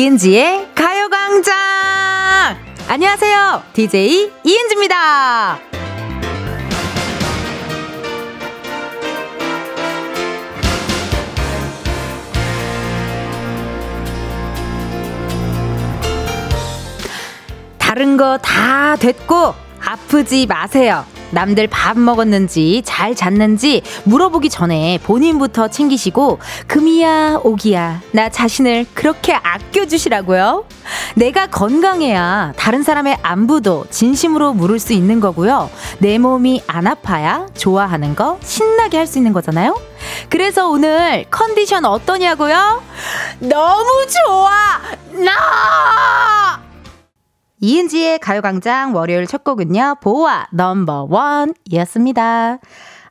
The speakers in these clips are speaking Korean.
이은지의 가요광장! 안녕하세요. DJ 이은지입니다. 다른 거 다 됐고 아프지 마세요. 남들 밥 먹었는지 잘 잤는지 물어보기 전에 본인부터 챙기시고 금이야 오기야 나 자신을 그렇게 아껴주시라고요. 내가 건강해야 다른 사람의 안부도 진심으로 물을 수 있는 거고요. 내 몸이 안 아파야 좋아하는 거 신나게 할 수 있는 거잖아요. 그래서 오늘 컨디션 어떠냐고요? 너무 좋아! 나! 이은지의 가요광장 월요일 첫 곡은요, 보아 넘버원 이었습니다.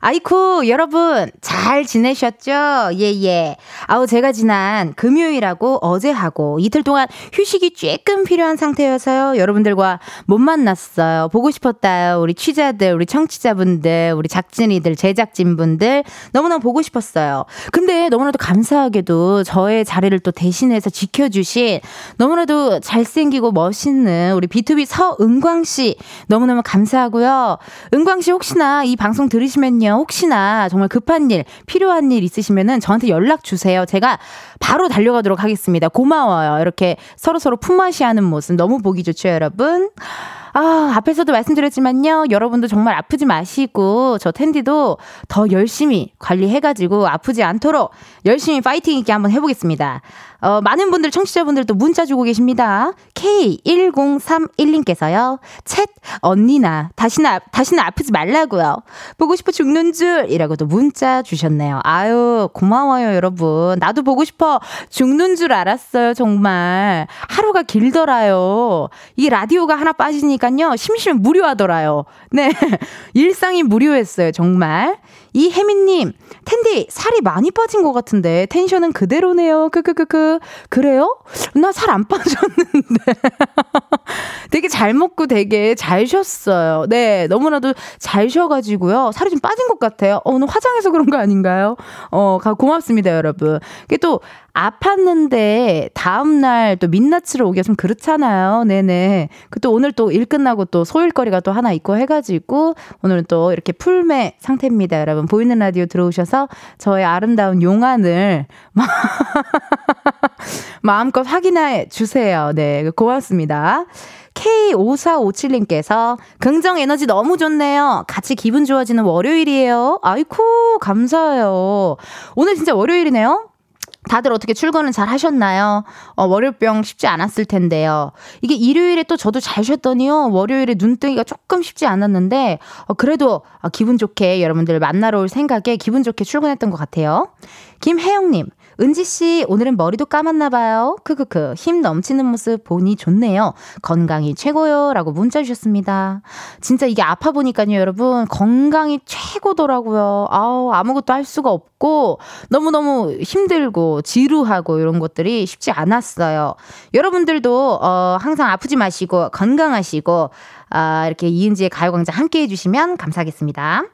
아이쿠, 여러분, 잘 지내셨죠? 예, 예. 아우, 제가 지난 금요일하고 어제하고 이틀 동안 휴식이 쬐끔 필요한 상태여서요. 여러분들과 못 만났어요. 보고 싶었다요. 우리 취자들, 우리 청취자분들, 우리 작진이들, 제작진분들. 너무너무 보고 싶었어요. 근데 너무나도 감사하게도 저의 자리를 또 대신해서 지켜주신 너무나도 잘생기고 멋있는 우리 B2B 서은광씨. 너무너무 감사하고요. 은광씨 혹시나 이 방송 들으시면요. 혹시나 정말 급한 일, 필요한 일 있으시면은 저한테 연락 주세요. 제가 바로 달려가도록 하겠습니다. 고마워요. 이렇게 서로서로 품앗이 하는 모습 너무 보기 좋죠, 여러분. 아, 앞에서도 말씀드렸지만요. 여러분도 정말 아프지 마시고, 저 텐디도 더 열심히 관리해 가지고 아프지 않도록 열심히 파이팅 있게 한번 해 보겠습니다. 어, 많은 분들, 청취자분들도 문자 주고 계십니다. K1031님께서요. 챗, 언니나, 다시는, 아, 다시는 아프지 말라고요. 보고 싶어 죽는 줄! 이라고도 문자 주셨네요. 아유, 고마워요, 여러분. 나도 보고 싶어 죽는 줄 알았어요, 정말. 하루가 길더라요. 이 라디오가 하나 빠지니까요, 심심해 무료하더라요. 네. 일상이 무료했어요, 정말. 이혜민님, 텐디, 살이 많이 빠진 것 같은데, 텐션은 그대로네요. 크크크크. 그래요? 나 살 안 빠졌는데. 되게 잘 먹고 되게 잘 쉬었어요. 네, 너무나도 잘 쉬어가지고요. 살이 좀 빠진 것 같아요. 어, 오늘 화장해서 그런 거 아닌가요? 어, 고맙습니다, 여러분. 이게 또, 아팠는데 다음날 또 민낯으로 오기가 좀 그렇잖아요. 네네. 그 또 오늘 또 일 끝나고 또 소일거리가 또 하나 있고 해가지고 오늘은 또 이렇게 풀매 상태입니다. 여러분 보이는 라디오 들어오셔서 저의 아름다운 용안을 마음껏 확인해 주세요. 네. 고맙습니다. K5457님께서 긍정 에너지 너무 좋네요. 같이 기분 좋아지는 월요일이에요. 아이쿠, 감사해요. 오늘 진짜 월요일이네요. 다들 어떻게 출근은 잘 하셨나요? 어, 월요병 쉽지 않았을 텐데요. 이게 일요일에 또 저도 잘 쉬었더니요. 월요일에 눈뜨기가 조금 쉽지 않았는데, 어, 그래도 어, 기분 좋게 여러분들 만나러 올 생각에 기분 좋게 출근했던 것 같아요. 김혜영님, 은지 씨, 오늘은 머리도 감았나 봐요. 크크크. 힘 넘치는 모습 보니 좋네요. 건강이 최고요. 라고 문자 주셨습니다. 진짜 이게 아파 보니까요, 여러분. 건강이 최고더라고요. 아우, 아무것도 할 수가 없고, 너무 너무 힘들고, 지루하고, 이런 것들이 쉽지 않았어요. 여러분들도, 어, 항상 아프지 마시고, 건강하시고, 아, 이렇게 이은지의 가요광장 함께 해주시면 감사하겠습니다.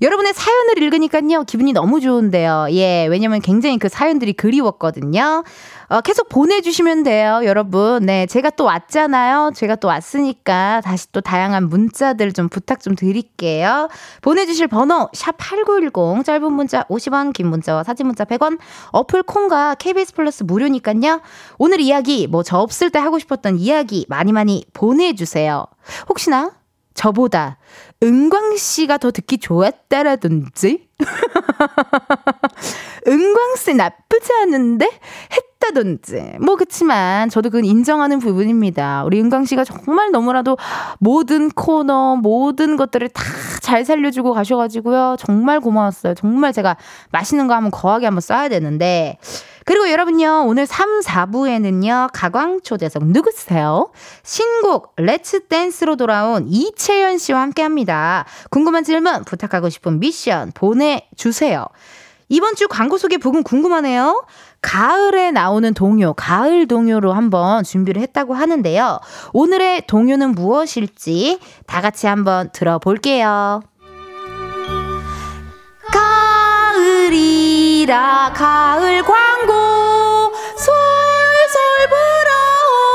여러분의 사연을 읽으니까요, 기분이 너무 좋은데요. 예, 왜냐면 굉장히 그 사연들이 그리웠거든요. 어, 계속 보내주시면 돼요, 여러분. 네, 제가 또 왔잖아요. 제가 또 왔으니까 다시 또 다양한 문자들 좀 부탁 좀 드릴게요. 보내주실 번호, 샵8910, 짧은 문자 50원, 긴 문자와 사진 문자 100원, 어플 콩과 KBS 플러스 무료니까요. 오늘 이야기, 뭐 저 없을 때 하고 싶었던 이야기 많이 많이 보내주세요. 혹시나 저보다 은광 씨가 더 듣기 좋았다라든지. 은광 씨 나쁘지 않은데? 했다든지. 뭐 그치만 저도 그건 인정하는 부분입니다. 우리 은광 씨가 정말 너무나도 모든 코너 모든 것들을 다 잘 살려주고 가셔가지고요. 정말 고마웠어요. 정말 제가 맛있는 거 한번 거하게 한번 써야 되는데 그리고 여러분요, 오늘 3, 4부에는요, 가광초대석 누구세요? 신곡 Let's Dance로 돌아온 이채연 씨와 함께 합니다. 궁금한 질문, 부탁하고 싶은 미션 보내주세요. 이번 주 광고 소개 부분 궁금하네요. 가을에 나오는 동요, 가을 동요로 한번 준비를 했다고 하는데요. 오늘의 동요는 무엇일지 다 같이 한번 들어볼게요. 아니라 가을 광고 솔솔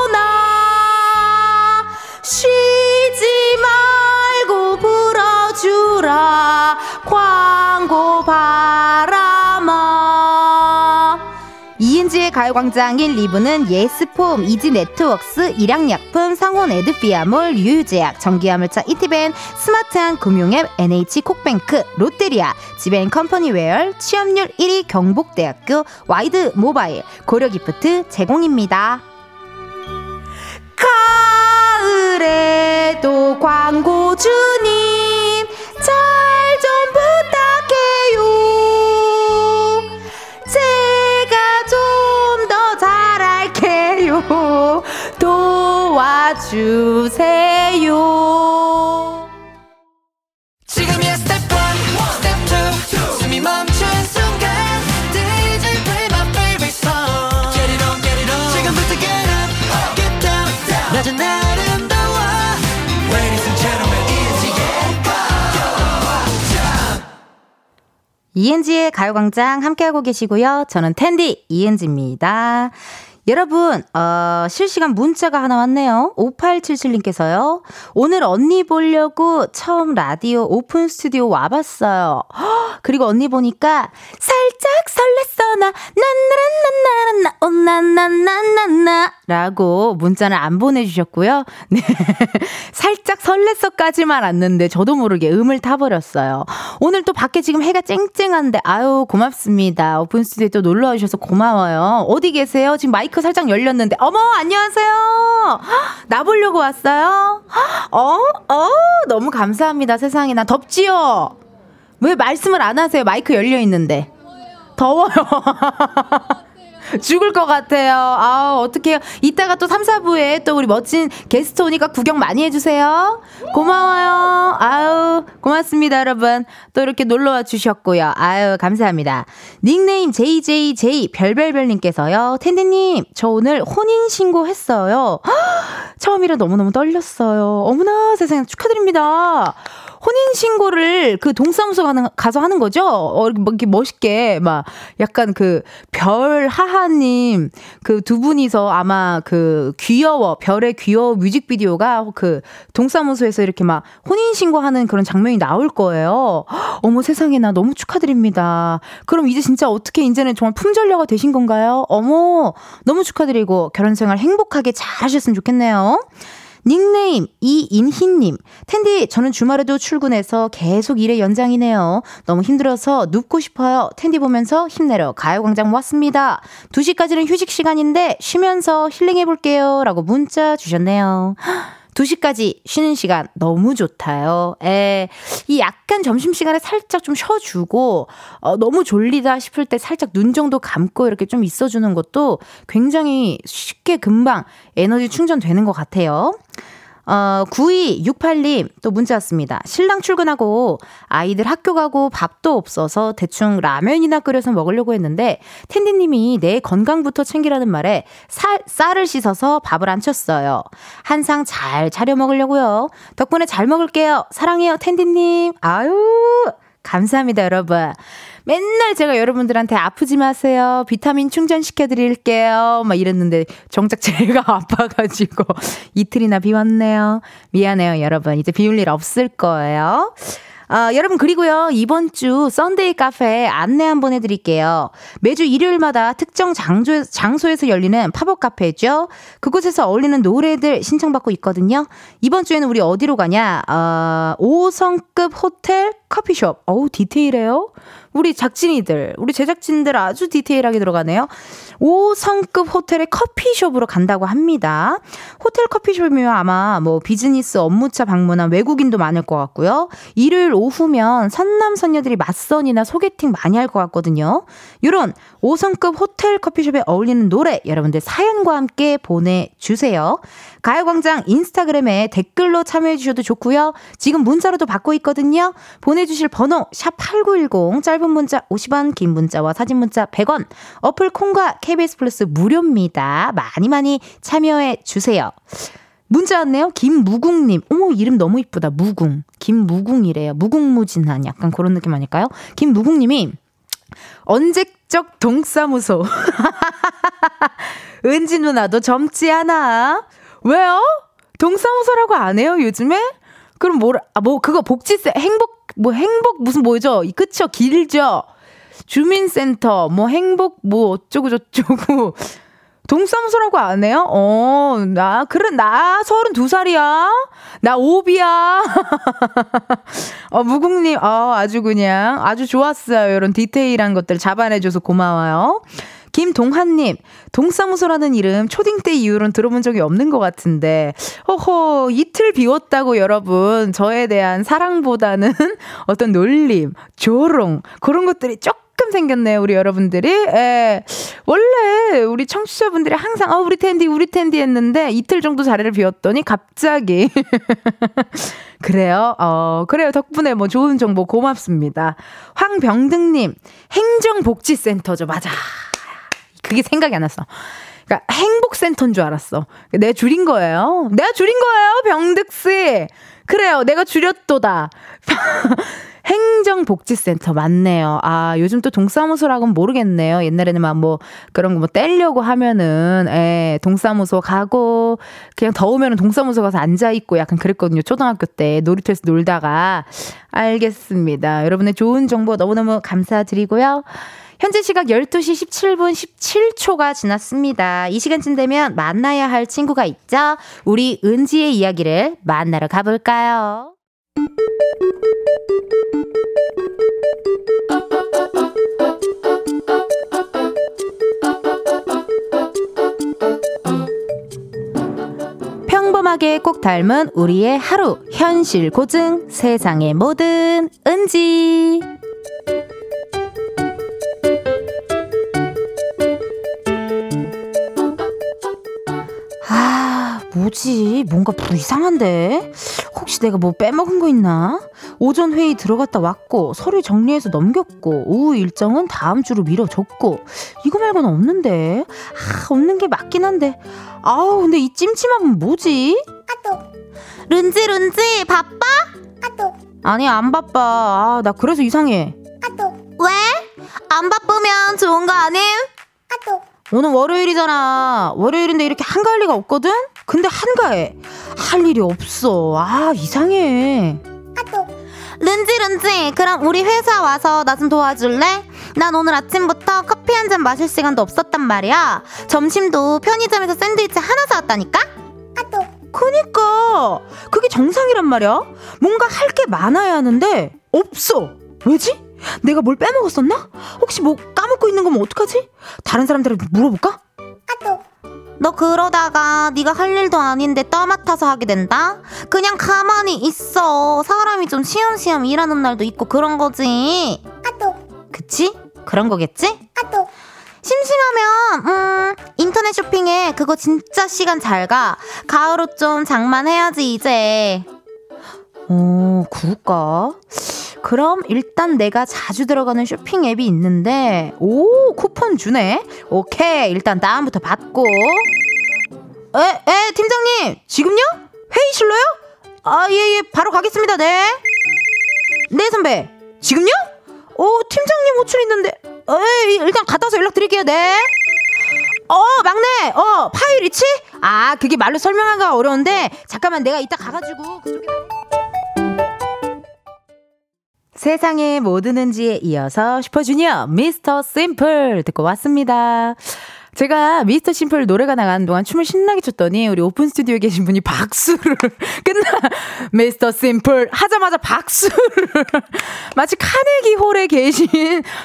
불어오나 쉬지 말고 불어주라. 광고 봐. 가요광장 1, 2부는 예스폼, 이지네트웍스, 일양약품, 상온 에드피아몰, 유유제약, 전기화물차 이티벤, 스마트한 금융앱, NH콕뱅크, 롯데리아, 지벤컴퍼니웨어, 취업률 1위 경북대학교, 와이드 모바일, 고려기프트 제공입니다. 가을에도 광고주님 잘 주세요 지금이야 스텝 1, 스텝 2 숨이 멈춘 순간 DJ play my favorite song Get it on, get it on 지금부터 get up, get down 낮은 아름다워 Ladies and gentlemen, 이은지의 가요광장 함께하고 계시고요. 저는 텐디 이은지입니다. 여러분, 어, 실시간 문자가 하나 왔네요. 5877님께서요. 오늘 언니 보려고 처음 라디오 오픈 스튜디오 와봤어요. 헉, 그리고 언니 보니까 살짝 설렜어, 나, 난나란난나란나, 오나나나나나. 라고 문자를 안 보내주셨고요. 네. 살짝 설렜어까지만 왔는데 저도 모르게 음을 타버렸어요. 오늘 또 밖에 지금 해가 쨍쨍한데, 아유, 고맙습니다. 오픈 스튜디오에 또 놀러 와주셔서 고마워요. 어디 계세요? 지금 마이크 살짝 열렸는데, 어머, 안녕하세요. 나 보려고 왔어요? 어? 어? 너무 감사합니다. 세상에. 나 덥지요? 왜 말씀을 안 하세요? 마이크 열려 있는데. 더워요. 죽을 것 같아요. 아, 어떡해요. 이따가 또 3, 4부에 또 우리 멋진 게스트 오니까 구경 많이 해주세요. 고마워요. 아유, 고맙습니다, 여러분. 또 이렇게 놀러와 주셨고요. 아유, 감사합니다. 닉네임 JJJ 별별별님께서요. 텐디님, 저 오늘 혼인신고 했어요. 처음이라 너무너무 떨렸어요. 어머나, 세상에 축하드립니다. 혼인 신고를 그 동사무소 가는, 가서 하는 거죠? 어, 이렇게 멋있게, 막, 약간 그, 별 하하님, 그 두 분이서 아마 그 귀여워, 별의 귀여워 뮤직비디오가 그 동사무소에서 이렇게 막 혼인 신고하는 그런 장면이 나올 거예요. 어머 세상에 나 너무 축하드립니다. 그럼 이제 진짜 어떻게 이제는 정말 품절녀가 되신 건가요? 어머, 너무 축하드리고 결혼 생활 행복하게 잘 하셨으면 좋겠네요. 닉네임 이인희님. 텐디 저는 주말에도 출근해서 계속 일의 연장이네요. 너무 힘들어서 눕고 싶어요. 텐디 보면서 힘내러 가요광장 왔습니다. 2시까지는 휴식 시간인데 쉬면서 힐링해볼게요. 라고 문자 주셨네요 2시까지 쉬는 시간 너무 좋다요. 에, 이 약간 점심시간에 살짝 좀 쉬어주고, 어, 너무 졸리다 싶을 때 살짝 눈 정도 감고 이렇게 좀 있어주는 것도 굉장히 쉽게 금방 에너지 충전되는 것 같아요. 어, 9268님 또 문자 왔습니다. 신랑 출근하고 아이들 학교 가고 밥도 없어서 대충 라면이나 끓여서 먹으려고 했는데 텐디님이 내 건강부터 챙기라는 말에 살, 쌀을 씻어서 밥을 안 쳤어요. 한상 잘 차려 먹으려고요. 덕분에 잘 먹을게요. 사랑해요 텐디님. 아유 감사합니다 여러분. 맨날 제가 여러분들한테 아프지 마세요. 비타민 충전시켜 드릴게요. 막 이랬는데 정작 제가 아파가지고 이틀이나 비웠네요. 미안해요, 여러분. 이제 비울 일 없을 거예요. 아, 여러분, 그리고요, 이번 주 Sunday 카페 안내 한번 해드릴게요. 매주 일요일마다 특정 장소, 장소에서 열리는 팝업 카페죠. 그곳에서 어울리는 노래들 신청받고 있거든요. 이번 주에는 우리 어디로 가냐? 어, 5성급 호텔 커피숍. 어우, 디테일해요. 우리 작진이들, 우리 제작진들 아주 디테일하게 들어가네요. 5성급 호텔의 커피숍으로 간다고 합니다. 호텔 커피숍이면 아마 뭐 비즈니스 업무차 방문한 외국인도 많을 것 같고요. 일요일 오후면 선남 선녀들이 맞선이나 소개팅 많이 할 것 같거든요. 이런 5성급 호텔 커피숍에 어울리는 노래 여러분들 사연과 함께 보내주세요. 가요광장 인스타그램에 댓글로 참여해 주셔도 좋고요. 지금 문자로도 받고 있거든요. 보내주실 번호 샵 8910 짧은 문자 50원 긴 문자와 사진 문자 100원 어플 콩과 KBS 플러스 무료입니다. 많이 많이 참여해 주세요. 문자 왔네요. 김무궁님. 어머, 이름 너무 이쁘다. 무궁. 김무궁이래요. 무궁무진한 약간 그런 느낌 아닐까요? 김무궁님이 언제적 동사무소. 은지 누나도 젊지 않아. 왜요? 동사무소라고 안 해요, 요즘에? 그럼 뭐, 아, 뭐, 그거 복지세, 행복, 뭐, 행복, 무슨 뭐죠? 그쵸, 길죠? 주민센터, 뭐 행복, 뭐 어쩌고저쩌고. 동사무소라고 안 해요? 어, 나, 그래, 나 32살이야? 나 오비야? 어, 무국님, 어, 아주 그냥, 아주 좋았어요. 이런 디테일한 것들 잡아내줘서 고마워요. 김동환님, 동사무소라는 이름 초딩 때 이후로는 들어본 적이 없는 것 같은데, 허허, 이틀 비웠다고 여러분, 저에 대한 사랑보다는 어떤 놀림, 조롱, 그런 것들이 조금 조금 생겼네요, 우리 여러분들이. 예. 원래 우리 청취자분들이 항상, 어, 우리 텐디, 우리 텐디 했는데 이틀 정도 자리를 비웠더니 갑자기. 그래요? 어, 그래요. 덕분에 뭐 좋은 정보 고맙습니다. 황병등님, 행정복지센터죠. 맞아. 그게 생각이 안 났어. 그러니까 행복센터인 줄 알았어. 내가 줄인 거예요. 내가 줄인 거예요, 병득씨. 그래요. 내가 줄였도다. 행정복지센터 맞네요. 아, 요즘 또 동사무소라고는 모르겠네요. 옛날에는 막 뭐 그런 거 뭐 떼려고 하면은 예, 동사무소 가고 그냥 더우면은 동사무소 가서 앉아 있고 약간 그랬거든요. 초등학교 때 놀이터에서 놀다가 알겠습니다. 여러분의 좋은 정보 너무너무 감사드리고요. 현재 시각 12시 17분 17초가 지났습니다. 이 시간쯤 되면 만나야 할 친구가 있죠? 우리 은지의 이야기를 만나러 가볼까요? 평범하게 꼭 닮은 우리의 하루 현실 고증 세상의 모든 은지 이상한데? 혹시 내가 뭐 빼먹은 거 있나? 오전 회의 들어갔다 왔고 서류 정리해서 넘겼고 오후 일정은 다음 주로 미뤄줬고 이거 말고는 없는데? 아 없는 게 맞긴 한데. 아우 근데 이 찜찜함은 뭐지? 아또 른지 른지 바빠? 아또 아니 안 바빠. 아 나 그래서 이상해. 아또 왜? 안 바쁘면 좋은 거 아님? 아또 오늘 월요일이잖아. 월요일인데 이렇게 한가할 리가 없거든? 근데 한가해 할 일이 없어 아 이상해 아또 른지 른지 그럼 우리 회사 와서 나 좀 도와줄래? 난 오늘 아침부터 커피 한 잔 마실 시간도 없었단 말이야 점심도 편의점에서 샌드위치 하나 사왔다니까? 아또 그니까 그게 정상이란 말이야 뭔가 할 게 많아야 하는데 없어 왜지? 내가 뭘 빼먹었었나? 혹시 뭐 까먹고 있는 거면 어떡하지? 다른 사람들한테 물어볼까? 아또 너 그러다가 네가 할 일도 아닌데 떠맡아서 하게 된다? 그냥 가만히 있어. 사람이 좀 쉬엄쉬엄 일하는 날도 있고 그런 거지. 아또. 그치? 그런 거겠지? 아또. 심심하면 음 인터넷 쇼핑에 그거 진짜 시간 잘 가. 가을 옷 좀 장만해야지 이제. 어 그럴까? 그럼 일단 내가 자주 들어가는 쇼핑 앱이 있는데 오 쿠폰 주네 오케이 일단 다음부터 받고 에, 에 팀장님 지금요? 회의실로요? 아 예예 예, 바로 가겠습니다 네네 네, 선배 지금요? 오 팀장님 호출 있는데 에 일단 갔다 와서 연락드릴게요 네 어, 막내, 어, 파일 이치? 아, 그게 말로 설명하기가 어려운데, 잠깐만, 내가 이따 가가지고, 그쪽에. 세상의 모든 은지에 이어서 슈퍼주니어 Mr. Simple 듣고 왔습니다. 제가 Mr. Simple 노래가 나가는 동안 춤을 신나게 췄더니 우리 오픈 스튜디오에 계신 분이 박수를 끝나 미스터 심플 하자마자 박수를 마치 카네기 홀에 계신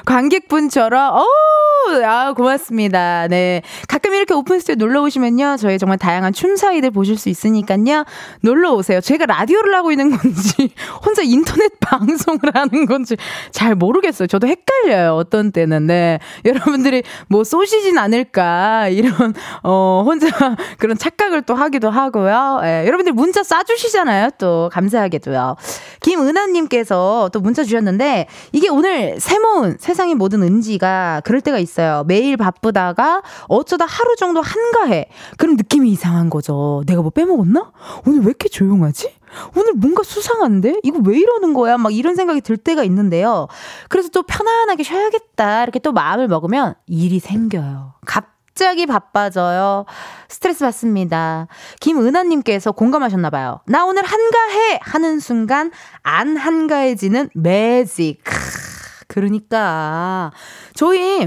관객분처럼 어, 아 고맙습니다. 네. 가끔 이렇게 오픈 스튜디오 놀러 오시면요. 저희 정말 다양한 춤사위들 보실 수 있으니까요. 놀러 오세요. 제가 라디오를 하고 있는 건지 혼자 인터넷 방송을 하는 건지 잘 모르겠어요. 저도 헷갈려요. 어떤 때는. 네. 여러분들이 뭐 쏘시진 않을까 않을까 이런 어 혼자 그런 착각을 또 하기도 하고요. 예, 여러분들 문자 쏴주시잖아요. 또 감사하게도요. 김은하님께서 또 문자 주셨는데 이게 오늘 새모은 세상의 모든 은지가 그럴 때가 있어요. 매일 바쁘다가 어쩌다 하루 정도 한가해. 그럼 느낌이 이상한 거죠. 내가 뭐 빼먹었나? 오늘 왜 이렇게 조용하지? 오늘 뭔가 수상한데? 이거 왜 이러는 거야? 막 이런 생각이 들 때가 있는데요. 그래서 또 편안하게 쉬어야겠다. 이렇게 또 마음을 먹으면 일이 생겨요. 갑자기 바빠져요. 스트레스 받습니다. 김은하님께서 공감하셨나봐요. 나 오늘 한가해! 하는 순간 안 한가해지는 매직. 그러니까 저희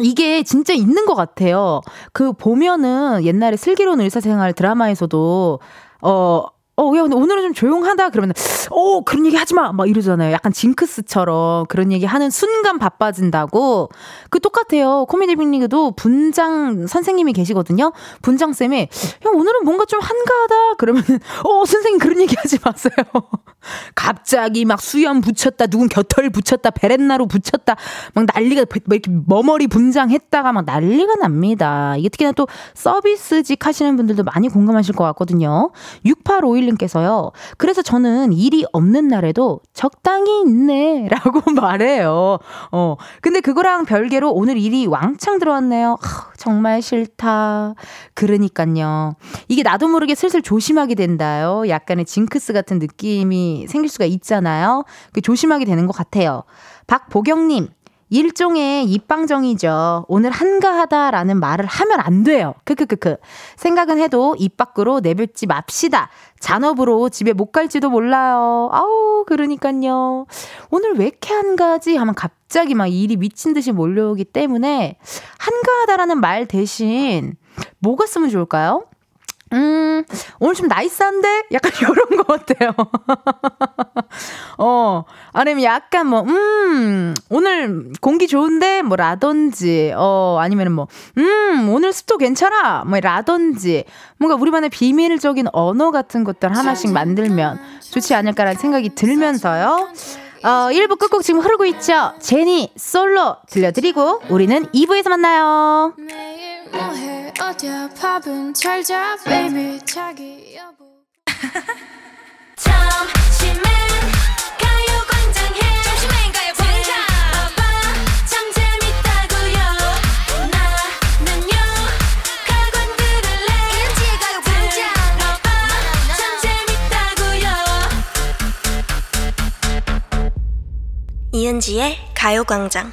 이게 진짜 있는 것 같아요. 그 보면은 옛날에 슬기로운 의사생활 드라마에서도 어 어, 야, 근데 오늘은 좀 조용하다. 그러면, 어, 그런 얘기 하지 마. 막 이러잖아요. 약간 징크스처럼 그런 얘기 하는 순간 바빠진다고. 그 똑같아요. 코미디 빅리그도 분장 선생님이 계시거든요. 분장쌤이, 야, 오늘은 뭔가 좀 한가하다. 그러면은, 어, 선생님 그런 얘기 하지 마세요. 갑자기 막 수염 붙였다. 누군 곁털 붙였다. 베렌나로 붙였다. 막 난리가, 뭐 이렇게 머머리 분장했다가 막 난리가 납니다. 이게 특히나 또 서비스직 하시는 분들도 많이 공감하실 것 같거든요. 6851 이일님께서요. 그래서 저는 일이 없는 날에도 적당히 있네. 라고 말해요. 어. 근데 그거랑 별개로 오늘 일이 왕창 들어왔네요. 하, 정말 싫다. 그러니까요. 이게 나도 모르게 슬슬 조심하게 된다요. 약간의 징크스 같은 느낌이 생길 수가 있잖아요. 그 조심하게 되는 것 같아요. 박보경님, 일종의 입방정이죠. 오늘 한가하다라는 말을 하면 안 돼요. 크크크크. 생각은 해도 입 밖으로 내뱉지 맙시다. 잔업으로 집에 못 갈지도 몰라요. 아우, 그러니까요. 오늘 왜 이렇게 한가하지? 하면 갑자기 막 일이 미친 듯이 몰려오기 때문에 한가하다라는 말 대신 뭐가 쓰면 좋을까요? 음, 오늘 좀 나이스한데? 약간 이런 것 같아요. 어, 아니면 약간 뭐, 음, 오늘 공기 좋은데? 뭐, 라든지, 어, 아니면 뭐, 음, 오늘 습도 괜찮아? 뭐, 라든지, 뭔가 우리만의 비밀적인 언어 같은 것들 하나씩 만들면 좋지 않을까라는 생각이 들면서요. 어, 1부 끝곡 지금 흐르고 있죠? 제니 솔로 들려드리고, 우리는 2부에서 만나요. 뭐해. 어디야? 밥은 잘자 baby. 자기 여보. 점심엔 가요광장 해. 점심엔 가요광장. 참 재밌다고요. 나는요 가관 들을래. 은지의 가요광장. 참 재밌다고요. 이은지의 가요광장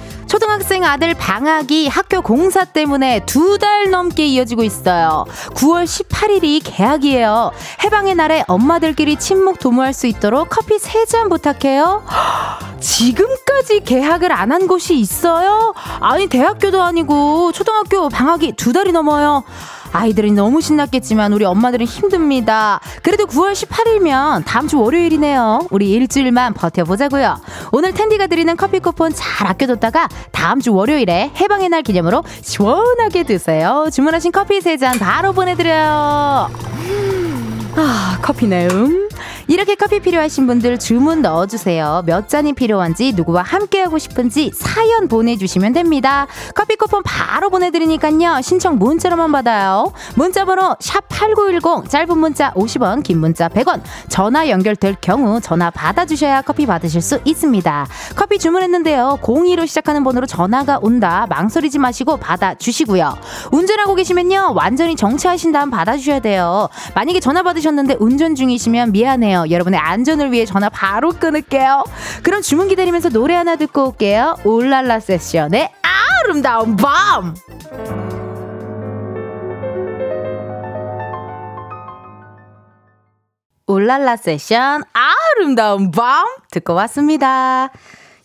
초등학생 아들 방학이 학교 공사 때문에 두 달 넘게 이어지고 있어요. 9월 18일이 개학이에요. 해방의 날에 엄마들끼리 친목 도모할 수 있도록 커피 3잔 부탁해요. 지금까지 개학을 안 한 곳이 있어요? 아니, 대학교도 아니고 초등학교 방학이 두 달이 넘어요. 아이들은 너무 신났겠지만 우리 엄마들은 힘듭니다. 그래도 9월 18일면 다음 주 월요일이네요. 우리 일주일만 버텨보자고요. 오늘 텐디가 드리는 커피 쿠폰 잘 아껴뒀다가 다음 주 월요일에 해방의 날 기념으로 시원하게 드세요. 주문하신 커피 3잔 바로 보내드려요. 아, 커피 내음. 이렇게 커피 필요하신 분들 주문 넣어주세요. 몇 잔이 필요한지, 누구와 함께하고 싶은지 사연 보내주시면 됩니다. 커피 쿠폰 바로 보내드리니까요. 신청 문자로만 받아요. 문자번호 샵8910, 짧은 문자 50원, 긴 문자 100원. 전화 연결될 경우 전화 받아주셔야 커피 받으실 수 있습니다. 커피 주문했는데요. 02로 시작하는 번호로 전화가 온다. 망설이지 마시고 받아주시고요. 운전하고 계시면요. 완전히 정차하신 다음 받아주셔야 돼요. 만약에 전화 받으셨는데 운전 중이시면 미안해요. 여러분의 안전을 위해 전화 바로 끊을게요. 그럼 주문 기다리면서 노래 하나 듣고 올게요. 올랄라 세션의 아름다운 밤! 올랄라 세션 아름다운 밤 듣고 왔습니다.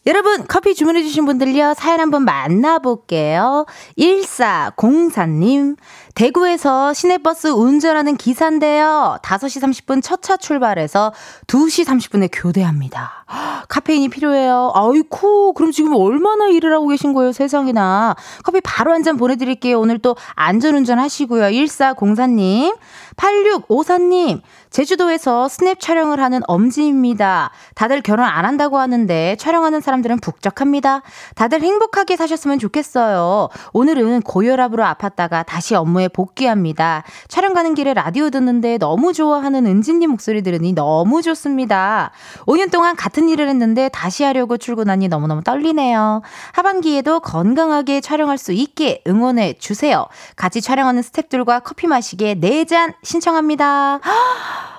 여러분 커피 주문해주신 분들요 사연 한번 만나볼게요. 1404님 대구에서 시내버스 운전하는 기사인데요. 5시 30분 첫 차 출발해서 2시 30분에 교대합니다. 카페인이 필요해요. 아이쿠, 그럼 지금 얼마나 일을 하고 계신 거예요, 세상에나. 커피 바로 한 잔 보내드릴게요. 오늘 또 안전운전 하시고요. 1404님. 8654님, 제주도에서 스냅 촬영을 하는 엄지입니다. 다들 결혼 안 한다고 하는데 촬영하는 사람들은 북적합니다. 다들 행복하게 사셨으면 좋겠어요. 오늘은 고혈압으로 아팠다가 다시 업무에 복귀합니다. 촬영 가는 길에 라디오 듣는데 너무 좋아하는 은지님 목소리 들으니 너무 좋습니다. 5년 동안 같은 일을 했는데 다시 하려고 출근하니 너무너무 떨리네요. 하반기에도 건강하게 촬영할 수 있게 응원해 주세요. 같이 촬영하는 스탭들과 커피 마시게 4잔 신청합니다.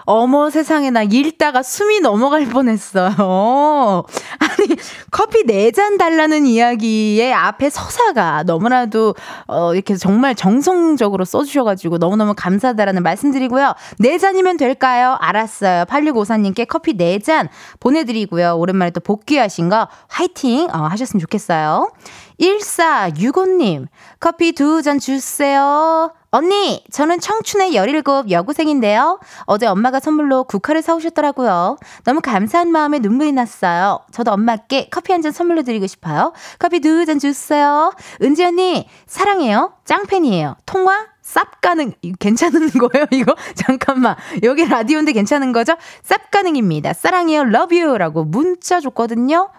어머 세상에 나 읽다가 숨이 넘어갈 뻔했어요. 아니 커피 네 잔 달라는 이야기의 앞에 서사가 너무나도 어 이렇게 정말 정성적으로 써주셔가지고 너무너무 감사하다라는 말씀드리고요. 네 잔이면 될까요? 알았어요. 8654님께 커피 네 잔 보내드리고요. 오랜만에 또 복귀하신 거 화이팅 어, 하셨으면 좋겠어요. 1465님 커피 두 잔 주세요. 언니, 저는 청춘의 17 여고생인데요. 어제 엄마가 선물로 국화를 사오셨더라고요. 너무 감사한 마음에 눈물이 났어요. 저도 엄마께 커피 한 잔 선물로 드리고 싶어요. 커피 두 잔 주세요. 은지 언니, 사랑해요. 짱팬이에요. 통화? 쌉 가능, 괜찮은 거예요, 이거? 잠깐만. 여기 라디오인데 괜찮은 거죠? 쌉 가능입니다. 사랑해요, love you. 라고 문자 줬거든요.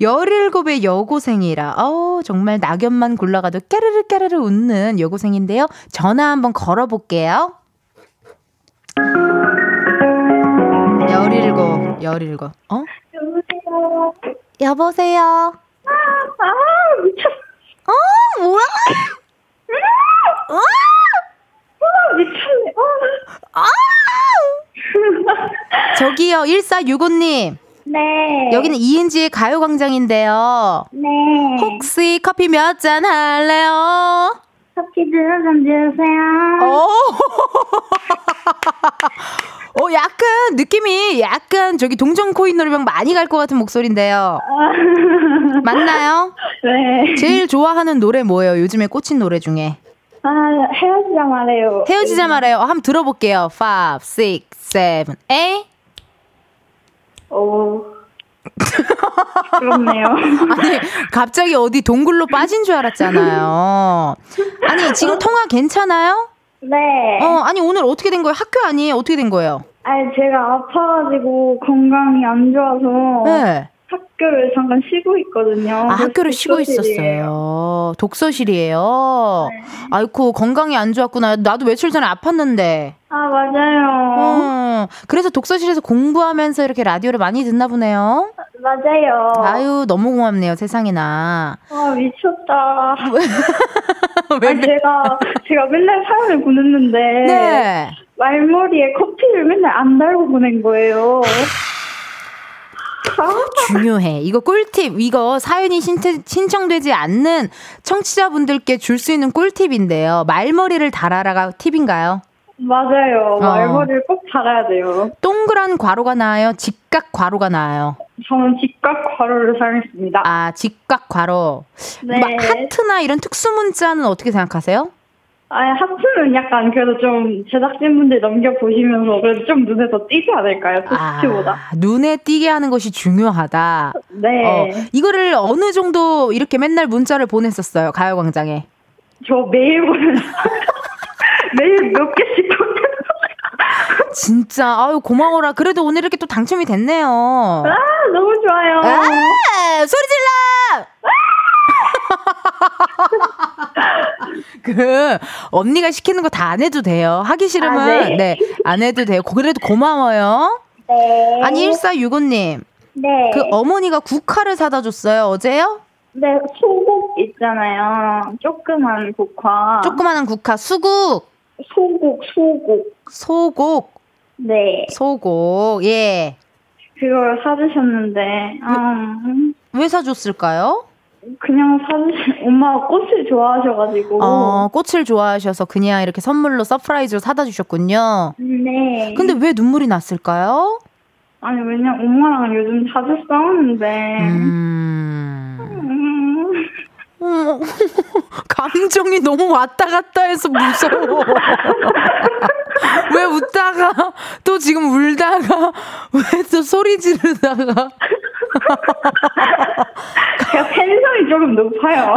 17의 여고생이라, 어 정말 낙엽만 굴러가도 깨르르 깨르르 웃는 여고생인데요. 전화 한번 걸어볼게요. 17, 17. 어? 여보세요. 여보세요? 아, 미쳤어. 어, 뭐야? 어? 아, 미쳤네. 아. 저기요, 1465님. 네. 여기는 이은지의 가요광장인데요. 네. 혹시 커피 몇 잔 할래요? 커피 두잔 주세요. 어. 어, 약간 느낌이 약간 저기 동정 코인 노래방 많이 갈 것 같은 목소리인데요. 맞나요? 네. 제일 좋아하는 노래 뭐예요? 요즘에 꽂힌 노래 중에. 아, 헤어지자 말해요. 헤어지자 말해요. 어, 한번 들어볼게요. 5, 6, 7, 8. 오. 그렇네요. 아니, 갑자기 어디 동굴로 빠진 줄 알았잖아요. 아니, 지금 통화 괜찮아요? 네. 어, 아니, 오늘 어떻게 된 거예요? 학교 아니에요? 어떻게 된 거예요? 아니, 제가 아파가지고 건강이 안 좋아서 네. 학교를 잠깐 쉬고 있거든요. 아, 학교를 쉬고. 있었어요. 독서실이에요. 아이쿠, 건강이 안 좋았구나. 나도 며칠 전에 아팠는데. 아, 맞아요. 어, 그래서 독서실에서 공부하면서 이렇게 라디오를 많이 듣나 보네요. 맞아요. 아유, 너무 고맙네요, 세상에나. 아, 미쳤다. 왜, 아니, 제가, 제가 맨날 사연을 보냈는데. 네. 말머리에 커피를 맨날 안 달고 보낸 거예요. 아, 중요해. 이거 꿀팁. 이거 사연이 신청, 신청되지 않는 청취자분들께 줄 수 있는 꿀팁인데요. 말머리를 달아라가 팁인가요? 맞아요. 어. 말머리를 꼭 달아야 돼요. 동그란 괄호가 나아요? 직각 괄호가 나아요? 저는 직각 괄호를 사용했습니다. 아, 직각 괄호. 네. 막 하트나 이런 특수 문자는 어떻게 생각하세요? 아, 하트는 약간 그래도 좀 제작진분들 넘겨보시면서 그래도 좀 눈에 더 띄지 않을까요? 포스트보다. 아, 눈에 띄게 하는 것이 중요하다. 네. 어, 이거를 어느 정도 이렇게 맨날 문자를 보냈었어요, 가요광장에. 저 매일 보는 매일 몇 개씩 보는 진짜, 아유, 고마워라. 그래도 오늘 이렇게 또 당첨이 됐네요. 아, 너무 좋아요. 아, 소리 질러! 그 언니가 시키는 거 다 안 해도 돼요. 하기 싫으면 아, 네. 네, 안 해도 돼요. 그래도 고마워요. 네. 아니 1465님. 네. 그 어머니가 국화를 사다 줬어요. 어제요? 네, 소곡 있잖아요. 조그만 국화. 조그마한 국화 수국 소곡, 소곡. 소곡 네. 소곡 예. 그걸 사주셨는데, 음, 왜 사줬을까요? 그냥 사주신, 엄마가 꽃을 좋아하셔가지고. 어, 꽃을 좋아하셔서 그냥 이렇게 선물로 surprise로 사다 주셨군요. 네. 근데 왜 눈물이 났을까요? 아니, 왜냐, 엄마랑 요즘 자주 싸우는데. 음. 음. 어, 감정이 너무 왔다 갔다 해서 무서워. 왜 웃다가 또 지금 울다가 왜 또 소리 지르다가 제가 팬성이 조금 높아요.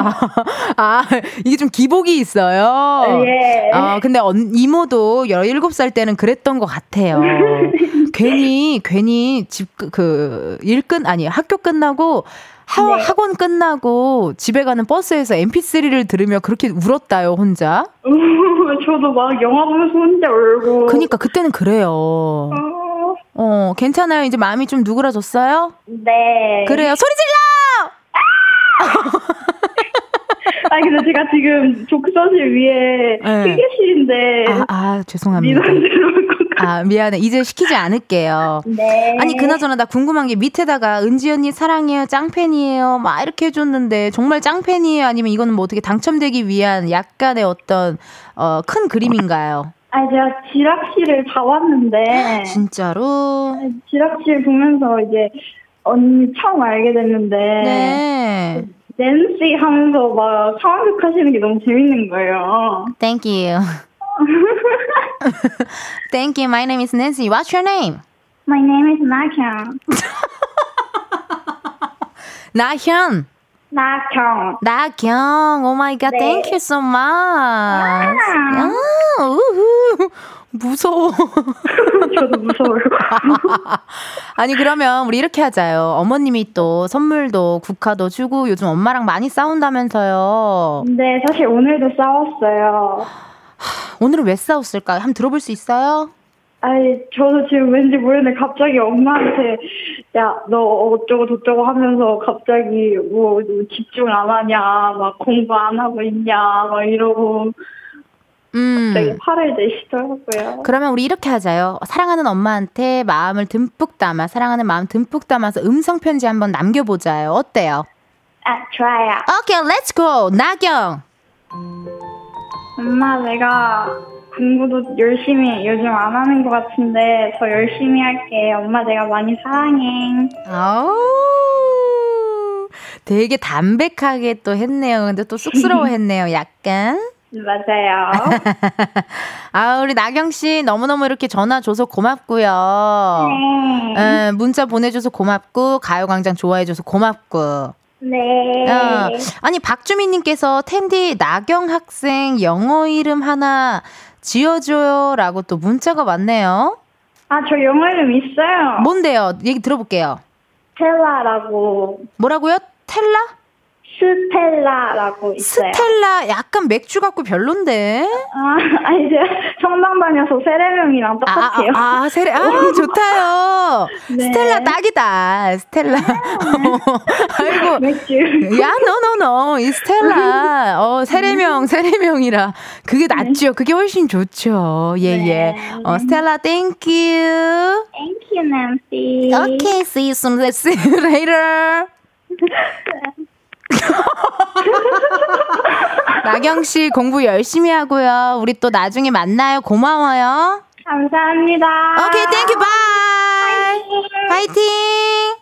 아, 이게 좀 기복이 있어요. 예. 어, 근데 언, 이모도 17살 때는 그랬던 것 같아요. 괜히, 괜히 집, 그, 그, 일 끝, 아니, 학교 끝나고, 하, 네. 학원 끝나고 집에 가는 버스에서 mp3를 들으며 그렇게 울었다요, 혼자. 저도 막 영화 보면서 혼자 울고. 그니까 그때는 그래요. 어, 어, 괜찮아요. 이제 마음이 좀 누그러졌어요? 네. 그래요. 소리 질러! 아 근데 제가 지금 독서실 위에 네. 휴게실인데 아, 아, 죄송합니다. 아, 미안해. 이제 시키지 않을게요. 네. 아니 그나저나 나 궁금한 게 밑에다가 은지 언니 사랑해요 짱팬이에요 막 이렇게 해줬는데 정말 짱팬이에요 아니면 이거는 뭐 어떻게 당첨되기 위한 약간의 어떤 어, 큰 그림인가요? 아 제가 지락실을 봐왔는데 진짜로? 지락실 보면서 이제 언니 처음 알게 됐는데 네. 낸시 하면서 막 상황극 하시는 게 너무 재밌는 거예요. Thank you. Thank you. My name is Nancy. What's your name? My name is 나경. 나현. 나경. 나경. Oh my god. 네. Thank you so much. 아, 우후. 무서워. 저도 무서워요. 아니 그러면 우리 이렇게 하자요. 어머님이 또 선물도 국화도 주고 요즘 엄마랑 많이 싸운다면서요. 근데 사실 오늘도 싸웠어요. 오늘은 왜 싸웠을까요? 한번 들어볼 수 있어요? 아니 저도 지금 왠지 모르는데 갑자기 엄마한테 야 너 어쩌고 저쩌고 하면서 갑자기 뭐 집중 안 하냐 막 공부 안 하고 있냐 막 이러고 갑자기 음. 화를 내시더라고요. 그러면 우리 이렇게 하자요. 사랑하는 엄마한테 마음을 듬뿍 담아, 사랑하는 마음 듬뿍 담아서 음성 편지 한번 남겨보자요. 어때요? 아 좋아요. 오케이, let's go. 나경. 엄마 내가 공부도 열심히 요즘 안 하는 것 같은데 더 열심히 할게. 엄마 내가 많이 사랑해. 아우. 되게 담백하게 또 했네요. 근데 또 쑥스러워 했네요. 약간. 맞아요. 아, 우리 나경 씨 너무너무 이렇게 전화 줘서 고맙고요. 네. 에, 문자 보내줘서 고맙고 가요광장 좋아해줘서 고맙고. 네. 어, 아니 박주민님께서 텐디 나경 학생 영어 이름 하나 지어줘요 라고 또 문자가 왔네요. 아 저 영어 이름 있어요. 뭔데요? 얘기 들어볼게요. 스텔라라고 뭐라고요? 텔라? 스텔라라고 있어요. 스텔라 약간 맥주 같고 별론데. 아, 제가 성당 다녀서 세례명이랑 아, 똑같아요. 아, 아, 세례, 아, 좋다요. 네. 스텔라 딱이다. 스텔라. 아이고. 맥주. 야, no no no. 이 스텔라. 어, 세례명, 세례명이라. 그게 낫죠. 그게 훨씬 좋죠. 예, 예. 네. 어, 스텔라, thank you. Thank you, Nancy. Okay, see you soon. Let's see you later. 나경 씨 공부 열심히 하고요. 우리 또 나중에 만나요. 고마워요. 감사합니다. 오케이, thank you, bye. 파이팅!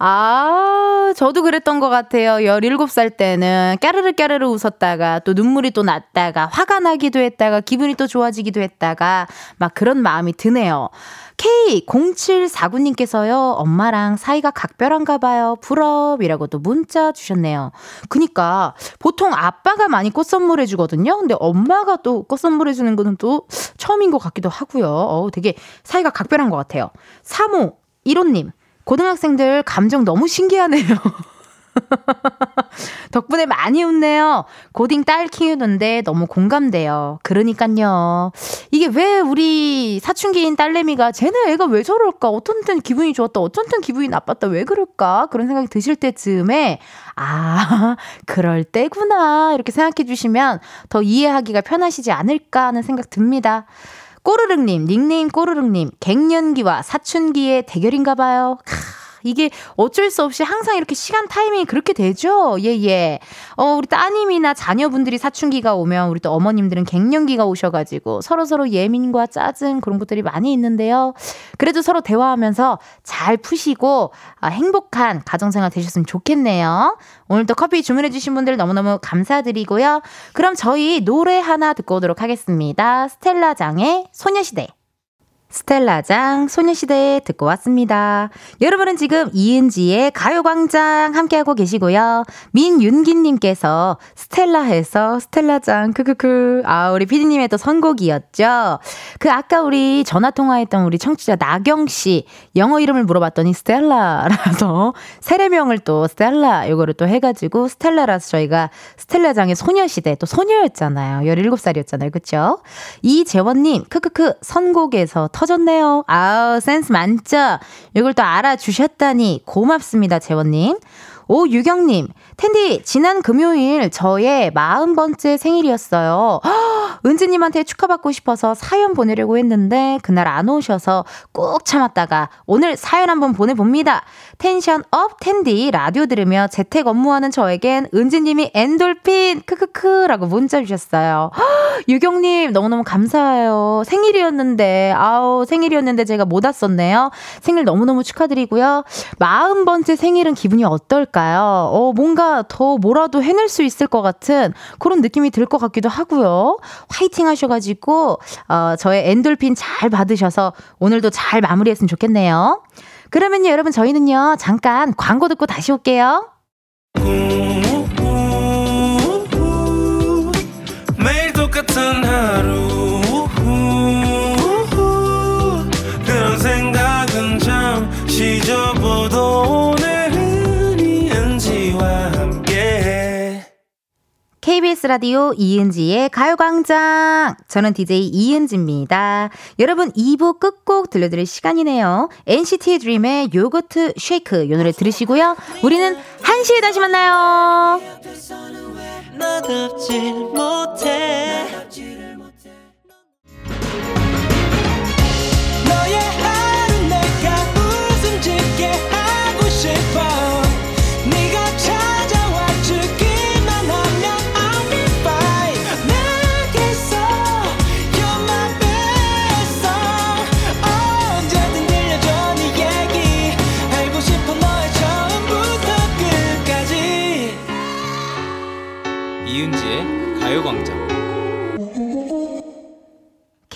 아, 저도 그랬던 것 같아요. 17살 때는 까르르 까르르 웃었다가 또 눈물이 또 났다가 화가 나기도 했다가 기분이 또 좋아지기도 했다가 막 그런 마음이 드네요. K0749님께서요, 엄마랑 사이가 각별한가 봐요. 부럽이라고 또 문자 주셨네요. 그니까, 보통 아빠가 많이 꽃 선물해 주거든요. 근데 엄마가 또 꽃 선물해 주는 거는 또 처음인 것 같기도 하고요. 어우, 되게 사이가 각별한 것 같아요. 3호, 1호님, 고등학생들 감정 너무 신기하네요. 덕분에 많이 웃네요. 고딩 딸 키우는데 너무 공감돼요. 그러니까요. 이게 왜 우리 사춘기인 딸내미가 쟤네 애가 왜 저럴까? 어떤 때는 기분이 좋았다, 어떤 때는 기분이 나빴다. 왜 그럴까? 그런 생각이 드실 때쯤에 아, 그럴 때구나. 이렇게 생각해 주시면 더 이해하기가 편하시지 않을까 하는 생각 듭니다. 꼬르륵님, 닉네임 꼬르륵님, 갱년기와 사춘기의 대결인가 봐요. 크, 이게 어쩔 수 없이 항상 이렇게 시간 타이밍이 그렇게 되죠? 예, 예. 어, 우리 따님이나 자녀분들이 사춘기가 오면 우리 또 어머님들은 갱년기가 오셔가지고 서로서로 예민과 짜증 그런 것들이 많이 있는데요. 그래도 서로 대화하면서 잘 푸시고 아, 행복한 가정생활 되셨으면 좋겠네요. 오늘도 커피 주문해주신 분들 너무너무 감사드리고요. 그럼 저희 노래 하나 듣고 오도록 하겠습니다. 스텔라장의 소녀시대. 스텔라장 소녀시대 듣고 왔습니다. 여러분은 지금 이은지의 가요광장 함께하고 계시고요. 민윤기님께서 스텔라 해서 스텔라장 크크크 아 우리 피디님의 또 선곡이었죠. 그 아까 우리 전화 통화했던 우리 청취자 나경 씨 영어 이름을 물어봤더니 스텔라라서 세례명을 또 스텔라 요거를 또 해가지고 스텔라라서 저희가 스텔라장의 소녀시대 또 소녀였잖아요. 17살이었잖아요. 그쵸? 이재원님 크크크 선곡에서 터졌네요. 아우, 센스 만점. 이걸 또 알아주셨다니 고맙습니다, 재원님. 오유경님, 텐디, 지난 금요일 저의 40번째 생일이었어요. 은지님한테 축하받고 싶어서 사연 보내려고 했는데 그날 안 오셔서 꾹 참았다가 오늘 사연 한번 보내봅니다. tension up 텐디 라디오 들으며 재택 업무하는 저에겐 은지님이 엔돌핀 크크크 라고 문자 주셨어요. 유경님 너무너무 감사해요. 생일이었는데 아우 생일이었는데 제가 못 왔었네요. 생일 너무너무 축하드리고요. 40번째 생일은 기분이 어떨까요? 어 뭔가 더 뭐라도 해낼 수 있을 것 같은 그런 느낌이 들 것 같기도 하고요. 화이팅 하셔가지고 어 저의 엔돌핀 잘 받으셔서 오늘도 잘 마무리했으면 좋겠네요. 그러면요, 여러분, 저희는요, 잠깐 광고 듣고 다시 올게요. 매일 똑같은 하루 KBS 라디오 이은지의 가요광장. 저는 DJ 이은지입니다. 여러분, 2부 끝곡 들려드릴 시간이네요. NCT의 드림의 요거트 쉐이크. 이 노래 들으시고요. 우리는 1시에 다시 만나요.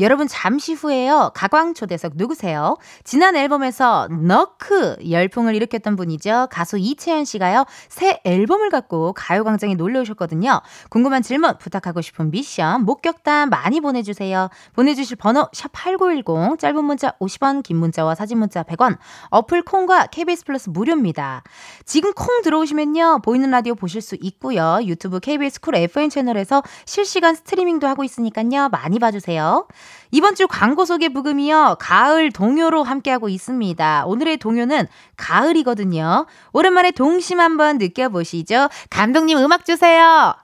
여러분 잠시 후에요. 가광 초대석 누구세요? 지난 앨범에서 너크 열풍을 일으켰던 분이죠. 가수 이채연 씨가요. 새 앨범을 갖고 가요광장에 놀러 오셨거든요. 궁금한 질문, 부탁하고 싶은 미션, 목격담 많이 보내주세요. 보내주실 번호 샵8910 짧은 문자 50원 긴 문자와 사진 문자 100원 어플 콩과 KBS 플러스 무료입니다. 지금 콩 들어오시면요. 보이는 라디오 보실 수 있고요. 유튜브 KBS 쿨 FM 채널에서 실시간 스트리밍도 하고 있으니까요. 많이 봐주세요. 이번 주 광고 소개 브금이요. 가을 동요로 함께하고 있습니다. 오늘의 동요는 가을이거든요. 오랜만에 동심 한번 느껴보시죠. 감독님 음악 주세요.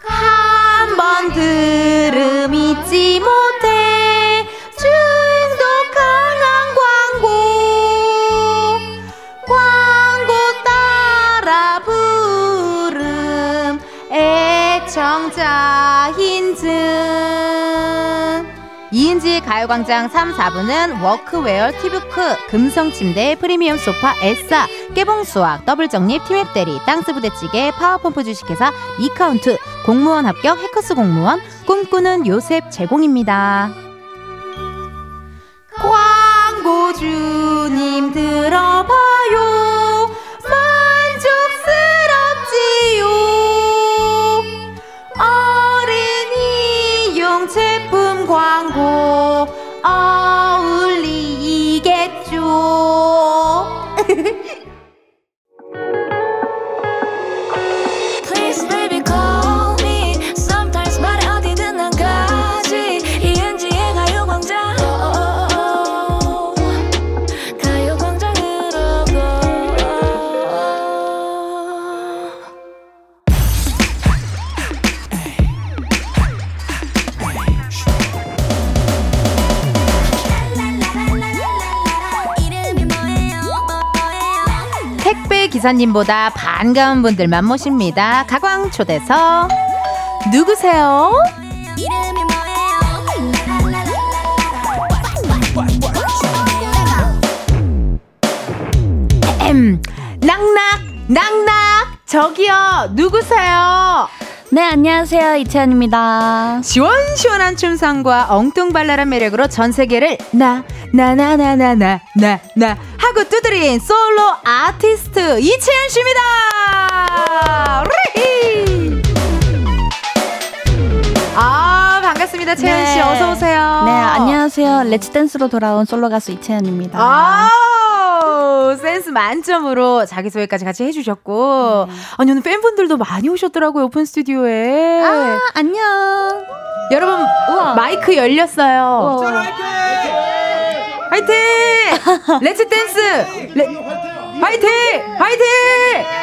한 번 들음 잊지 못해 중독 강한 광고 광고 따라 부름 애청자 인증 이은지의 가요광장 3, 4부는 워크웨어, 티브크, 금성침대, 프리미엄 소파, 에싸, 깨봉수학, 더블정립, 티맵대리, 땅스부대찌개, 파워펌프 주식회사, 이카운트, 공무원 합격, 해커스 공무원, 꿈꾸는 요셉 제공입니다. 광고주님 들어봐요 제품 기사님보다 반가운 분들만 모십니다. 가광 초대서 누구세요? 낙낙 낙낙 저기요, 누구세요? 네, 안녕하세요. 이채연입니다. 시원시원한 춤상과 엉뚱발랄한 매력으로 전 세계를 나, 나, 나, 나, 나, 나, 나, 나 하고 두드린 솔로 아티스트 이채연 씨입니다! 아, 반갑습니다. 채연 씨, 네. 어서오세요. 네, 안녕하세요. Let's Dance로 돌아온 솔로 가수 이채연입니다. 아, 센스 만점으로 자기소개까지 같이 해주셨고. 아니, 오늘 팬분들도 많이 오셨더라고요, 오픈 스튜디오에. 아, 안녕. 여러분, 마이크 열렸어요. 화이팅! Let's Dance! 레... 화이팅! 화이팅!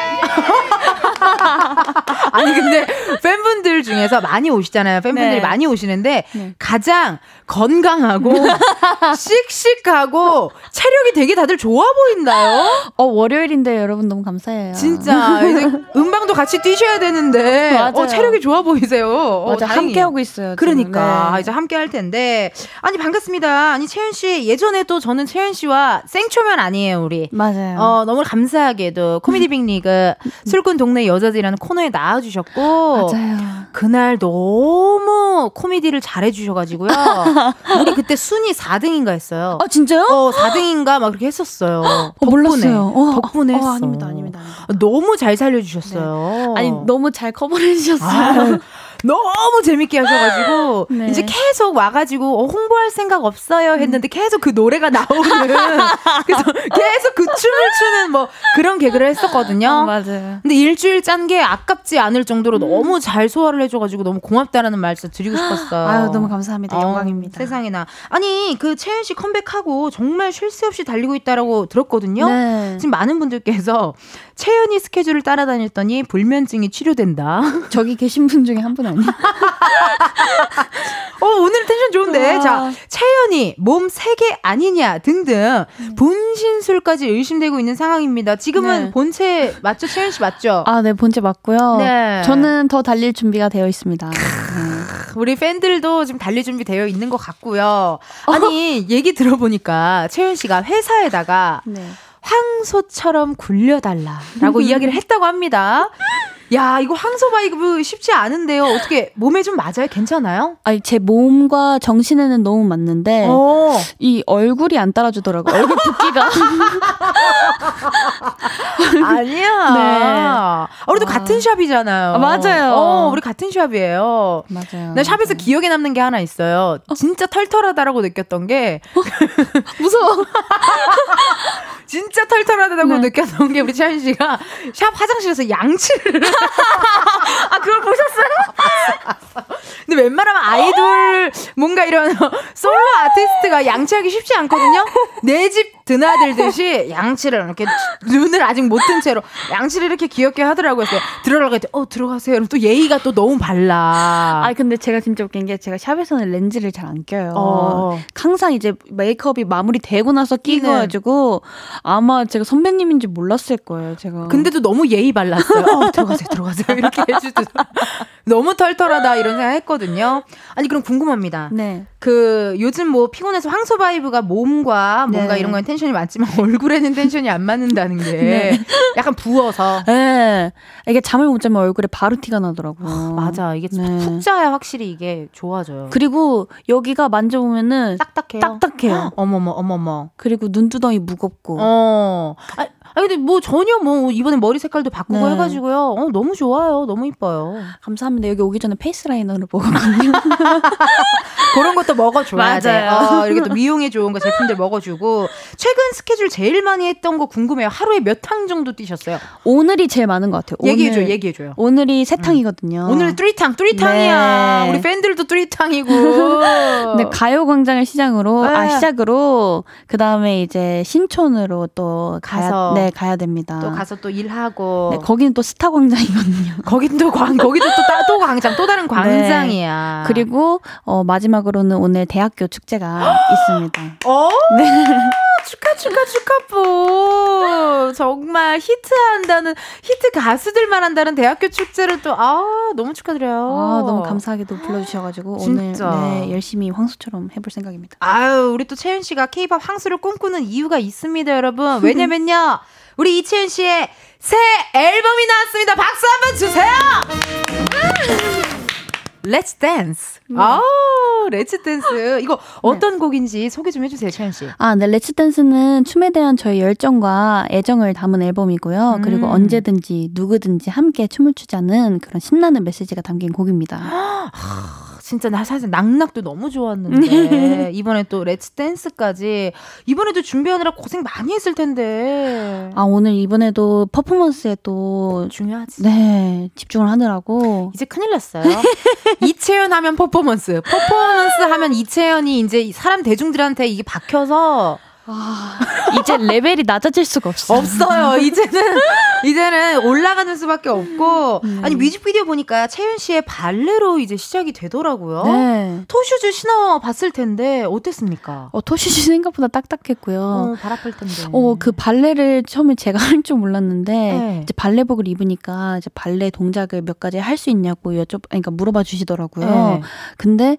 아니 근데 팬분들 중에서 많이 오시잖아요. 팬분들이 네. 많이 오시는데 네. 가장 건강하고 씩씩하고 체력이 되게 다들 좋아 보인다요. 어, 월요일인데 여러분 너무 감사해요. 진짜 이제 음방도 같이 뛰셔야 되는데 맞아요. 어, 체력이 좋아 보이세요. 어, 맞아, 다행이에요. 함께 하고 있어요. 그러니까 네. 이제 함께 할 텐데 아니 반갑습니다. 아니 채연 씨 예전에 또 저는 채연 씨와 생초면 아니에요 우리. 맞아요. 어 너무 감사하게도 코미디 빅 리그 술꾼 동네 여자들이라는 코너에 나와주셨고 맞아요. 그날 너무 코미디를 잘해주셔가지고요. 우리 그때 순위 4등인가 했어요. 아, 진짜요? 어 4등인가 막 그렇게 했었어요. 어, 덕분에. 몰랐어요. 어, 덕분에 어, 했어. 아닙니다, 아닙니다, 아닙니다. 너무 잘 살려주셨어요. 아니, 너무 잘 커버해 주셨어요. 너무 재밌게 하셔가지고 네. 이제 계속 와가지고 어, 홍보할 생각 없어요 했는데 계속 그 노래가 나오는 그래서 계속 그 춤을 추는 뭐 그런 개그를 했었거든요. 어, 맞아요. 근데 일주일 짠 게 아깝지 않을 정도로 너무 잘 소화를 해줘가지고 너무 고맙다라는 말씀 드리고 싶었어요. 아유, 너무 감사합니다. 어, 영광입니다. 세상에나 아니 그 채연 씨 컴백하고 정말 쉴 새 없이 달리고 있다라고 들었거든요. 네. 지금 많은 분들께서 채연이 스케줄을 따라다녔더니 불면증이 치료된다. 저기 계신 분 중에 한 분 아니에요? 어, 오늘 텐션 좋은데. 와. 자, 채연이 몸 세 개 아니냐 등등 분신술까지 의심되고 있는 상황입니다. 지금은 네. 본체 맞죠? 채연 씨 맞죠? 아, 네, 본체 맞고요. 네. 저는 더 달릴 준비가 되어 있습니다. 네. 우리 팬들도 지금 달릴 준비 되어 있는 것 같고요. 어. 아니, 얘기 들어보니까 채연 씨가 회사에다가 네. 황소처럼 굴려달라라고 이야기를 했다고 합니다. 야, 이거 황소 vibe 쉽지 않은데요. 어떻게 몸에 좀 맞아요? 괜찮아요? 아니, 제 몸과 정신에는 너무 맞는데, 어. 이 얼굴이 안 따라주더라고요. 얼굴 붓기가. 아니야. 네. 아, 우리도 아. 같은 샵이잖아요. 아, 맞아요. 어, 우리 같은 샵이에요. 맞아요. 나 샵에서 기억에 남는 게 하나 있어요. 진짜 털털하다라고 느꼈던 게 무서워. 진짜 털털하다고 네. 느꼈던 게 우리 채연 씨가 샵 화장실에서 양치를 아 그걸 보셨어요? 근데 웬만하면 아이돌 뭔가 이런 솔로 아티스트가 양치하기 쉽지 않거든요. 내 집 드나들듯이 양치를 이렇게 눈을 아직 못 뜬 채로 양치를 이렇게 귀엽게 하더라고요. 들어가고 했더니 어 들어가세요. 그럼 또 예의가 또 너무 발라. 아 근데 제가 진짜 웃긴 게 제가 샵에서는 렌즈를 잘 안 껴요. 어. 항상 이제 메이크업이 마무리되고 나서 끼고. 가지고 아마 제가 선배님인지 몰랐을 거예요. 제가. 근데도 너무 예의 발랐어요. 어, 들어가세요, 들어가세요. 이렇게 해주더라. 너무 털털하다 이런 생각 했거든요. 아니, 그럼 궁금합니다. 네. 그, 요즘 뭐 피곤해서 황소 vibe가 몸과 뭔가 네. 이런 건 텐션이 맞지만 얼굴에는 텐션이 안 맞는다는 게 네. 약간 부어서. 네. 이게 잠을 못 자면 얼굴에 바로 티가 나더라고요. 맞아. 이게 네. 푹 자야 확실히 이게 좋아져요. 그리고 여기가 만져보면은 딱딱해요. 딱딱해요. 어머머, 어머머. 그리고 눈두덩이 무겁고. 어. 아, 아, 근데 뭐 전혀 뭐 이번에 머리 색깔도 바꾸고 네. 해가지고요. 어, 너무 좋아요. 너무 이뻐요. 감사합니다. 여기 오기 전에 페이스 라이너를 먹었거든요. 그런 것도 먹어줘야 돼. 맞아요. 어, 이렇게 또 미용에 좋은 거 제품들 먹어주고 최근 스케줄 제일 많이 했던 거 궁금해요. 하루에 몇 탕 정도 뛰셨어요? 오늘이 제일 많은 것 같아요. 얘기해줘, 오늘- 얘기해줘요. 오늘이 세 탕이거든요. 오늘 three탕, three탕이야. 네. 우리 팬들도 three탕이고. 네, 가요광장을 시작으로 아 네. 시작으로 그 다음에 이제 신촌으로 또 가서. 네 가야 됩니다. 또 가서 또 일하고. 네, 거기는 또 스타 광장이거든요. 거긴 또 광, 거기도 또, 따- 또 광장, 또 다른 광장이야. 그리고 어, 마지막으로는 오늘 대학교 축제가 있습니다. 어? 축하, 축하, 축하포. 정말 히트한다는, 히트 가수들만 한다는 대학교 축제를 또, 아, 너무 축하드려요. 아 너무 감사하게도 불러주셔가지고. 오늘 네, 열심히 황소처럼 해볼 생각입니다. 아유, 우리 또 채윤 씨가 케이팝 황수를 꿈꾸는 이유가 있습니다, 여러분. 왜냐면요. 우리 이채연 씨의 새 앨범이 나왔습니다. 박수 한번 주세요! Let's Dance. 아, Let's Dance. 이거 어떤 곡인지 소개 좀 해주세요, 채연 씨. 아, 네, Let's Dance는 춤에 대한 저희 열정과 애정을 담은 앨범이고요. 그리고 음. 언제든지 누구든지 함께 춤을 추자는 그런 신나는 메시지가 담긴 곡입니다. 진짜 나 사실 Knock Knock도 너무 좋았는데 이번에 또 Let's Dance까지 이번에도 준비하느라 고생 많이 했을 텐데 아, 오늘 이번에도 퍼포먼스에 또 중요하지. 네, 집중을 하느라고 이제 큰일 났어요. 이채연 하면 퍼포먼스, 퍼포먼스 하면 이채연이 이제 사람 대중들한테 이게 박혀서 이제 레벨이 낮아질 수가 없어요. 없어요. 이제는 이제는 올라가는 수밖에 없고 네. 아니 뮤직비디오 보니까 채연 씨의 발레로 이제 시작이 되더라고요. 네. 토슈즈 신어 봤을 텐데 어땠습니까? 어, 토시시 생각보다 딱딱했고요. 어, 발 아플 텐데. 어, 그 발레를 처음에 제가 할 줄 몰랐는데 네. 이제 발레복을 입으니까 이제 발레 동작을 몇 가지 할 수 있냐고 여쭤 그러니까 물어봐 주시더라고요. 네. 근데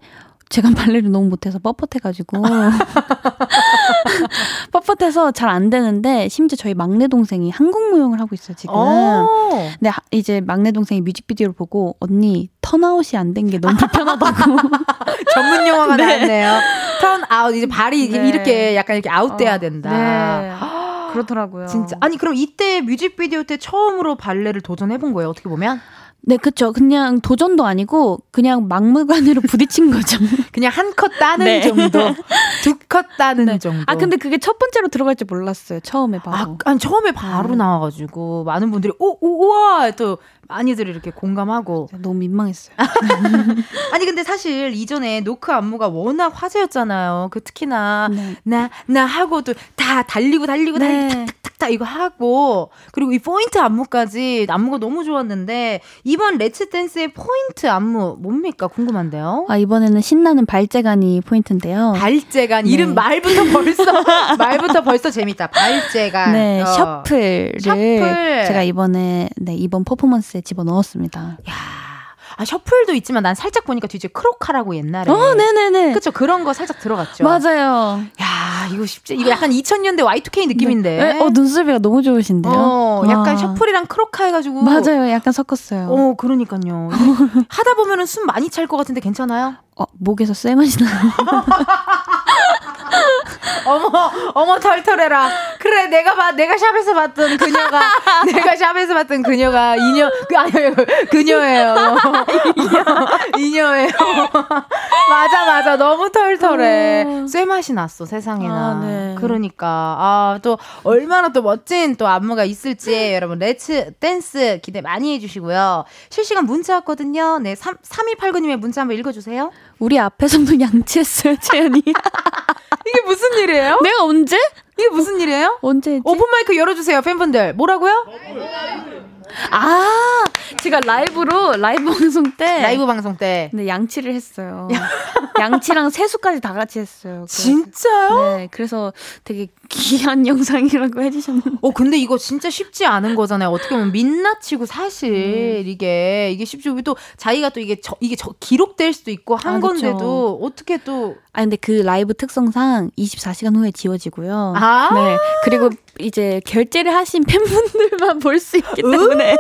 제가 발레를 너무 못해서 뻣뻣해가지고 뻣뻣해서 잘 안 되는데 심지어 저희 막내 동생이 한국 무용을 하고 있어요 지금. 어. 근데 하- 이제 막내 동생이 뮤직비디오를 보고 언니 턴아웃이 안 된 게 너무 불편하다고. 전문 용어가 네. 나왔네요. turn out 이제 발이 이렇게, 네. 이렇게 약간 이렇게 아웃돼야 어, 된다. 네. 그렇더라고요. 진짜 아니 그럼 이때 뮤직비디오 때 처음으로 발레를 도전해 본 거예요 어떻게 보면 네, 그쵸. 그냥 도전도 아니고 그냥 막무가내로 부딪힌 거죠. 그냥 한 컷 따는 네. 정도 두 컷 따는 정도 아, 근데 그게 첫 번째로 들어갈 줄 몰랐어요. 처음에 바로. 아, 아니 처음에 바로 음. 나와가지고 많은 분들이 오, 오 우와 또 많이들 이렇게 공감하고 너무 민망했어요. 아니 근데 사실 이전에 노크 안무가 워낙 화제였잖아요 그 특히나 네. 나나 하고도 다 달리고 달리고 달리고 네. 탁탁 탁탁 이거 하고 그리고 이 포인트 안무까지 안무가 너무 좋았는데 이번 Let's Dance의 포인트 안무 뭡니까 궁금한데요. 아, 이번에는 신나는 발재간이 포인트인데요. 발재간 네. 이름 말부터 벌써 말부터 벌써 재밌다. 발재간. 네, 어. shuffle을 셔플. 제가 이번에 네, 이번 퍼포먼스에 집어 넣었습니다. 야, 아 셔플도 있지만 난 살짝 보니까 뒤에 크로카라고 옛날에. 어, 네네네. 그쵸 그런 거 살짝 들어갔죠. 맞아요. 야 이거 쉽지 이거 약간 2000년대 Y2K 느낌인데. 네, 어, 눈썹이가 너무 좋으신데요. 어, 약간 와. 셔플이랑 크로카 해가지고. 맞아요. 약간 섞었어요. 어, 그러니까요. 하다 보면은 숨 많이 찰 것 같은데 괜찮아요? 어, 목에서 쇠맛이 나요. 어머, 어머 털털해라. 그래, 내가 봐, 내가 샵에서 봤던 그녀가, 내가 샵에서 봤던 그녀가 이녀, 그 아니요, 그녀예요. 이녀, 이녀예요. 맞아, 맞아, 너무 털털해. 어. 쇠 맛이 났어, 세상에나. 아, 네. 그러니까 아, 또 얼마나 또 멋진 또 안무가 있을지 여러분 Let's Dance 기대 많이 해주시고요. 실시간 문자 왔거든요. 네, 3, 3289님의 문자 한번 읽어주세요. 우리 앞에서도 양치했어요, 채연이. 이게 무슨 일이에요? 내가 언제? 이게 무슨 일이에요? 언제? 오픈마이크 열어주세요, 팬분들. 뭐라고요? 아, 제가 라이브로 라이브 방송 때 라이브 방송 때. 네, 양치를 했어요. 양치랑 세수까지 다 같이 했어요. 그래서- 진짜요? 네, 그래서 되게 귀한 영상이라고 해주셨는데. 어, 근데 이거 진짜 쉽지 않은 거잖아요. 어떻게 보면 민낯이고 사실 음. 이게, 이게 쉽지. 또 자기가 또 이게 저, 이게 저, 기록될 수도 있고 한 아. 건데도 어떻게 또. 아, 근데 그 라이브 특성상 24시간 후에 지워지고요. 아. 네. 그리고 이제 결제를 하신 팬분들만 볼 수 있기 때문에.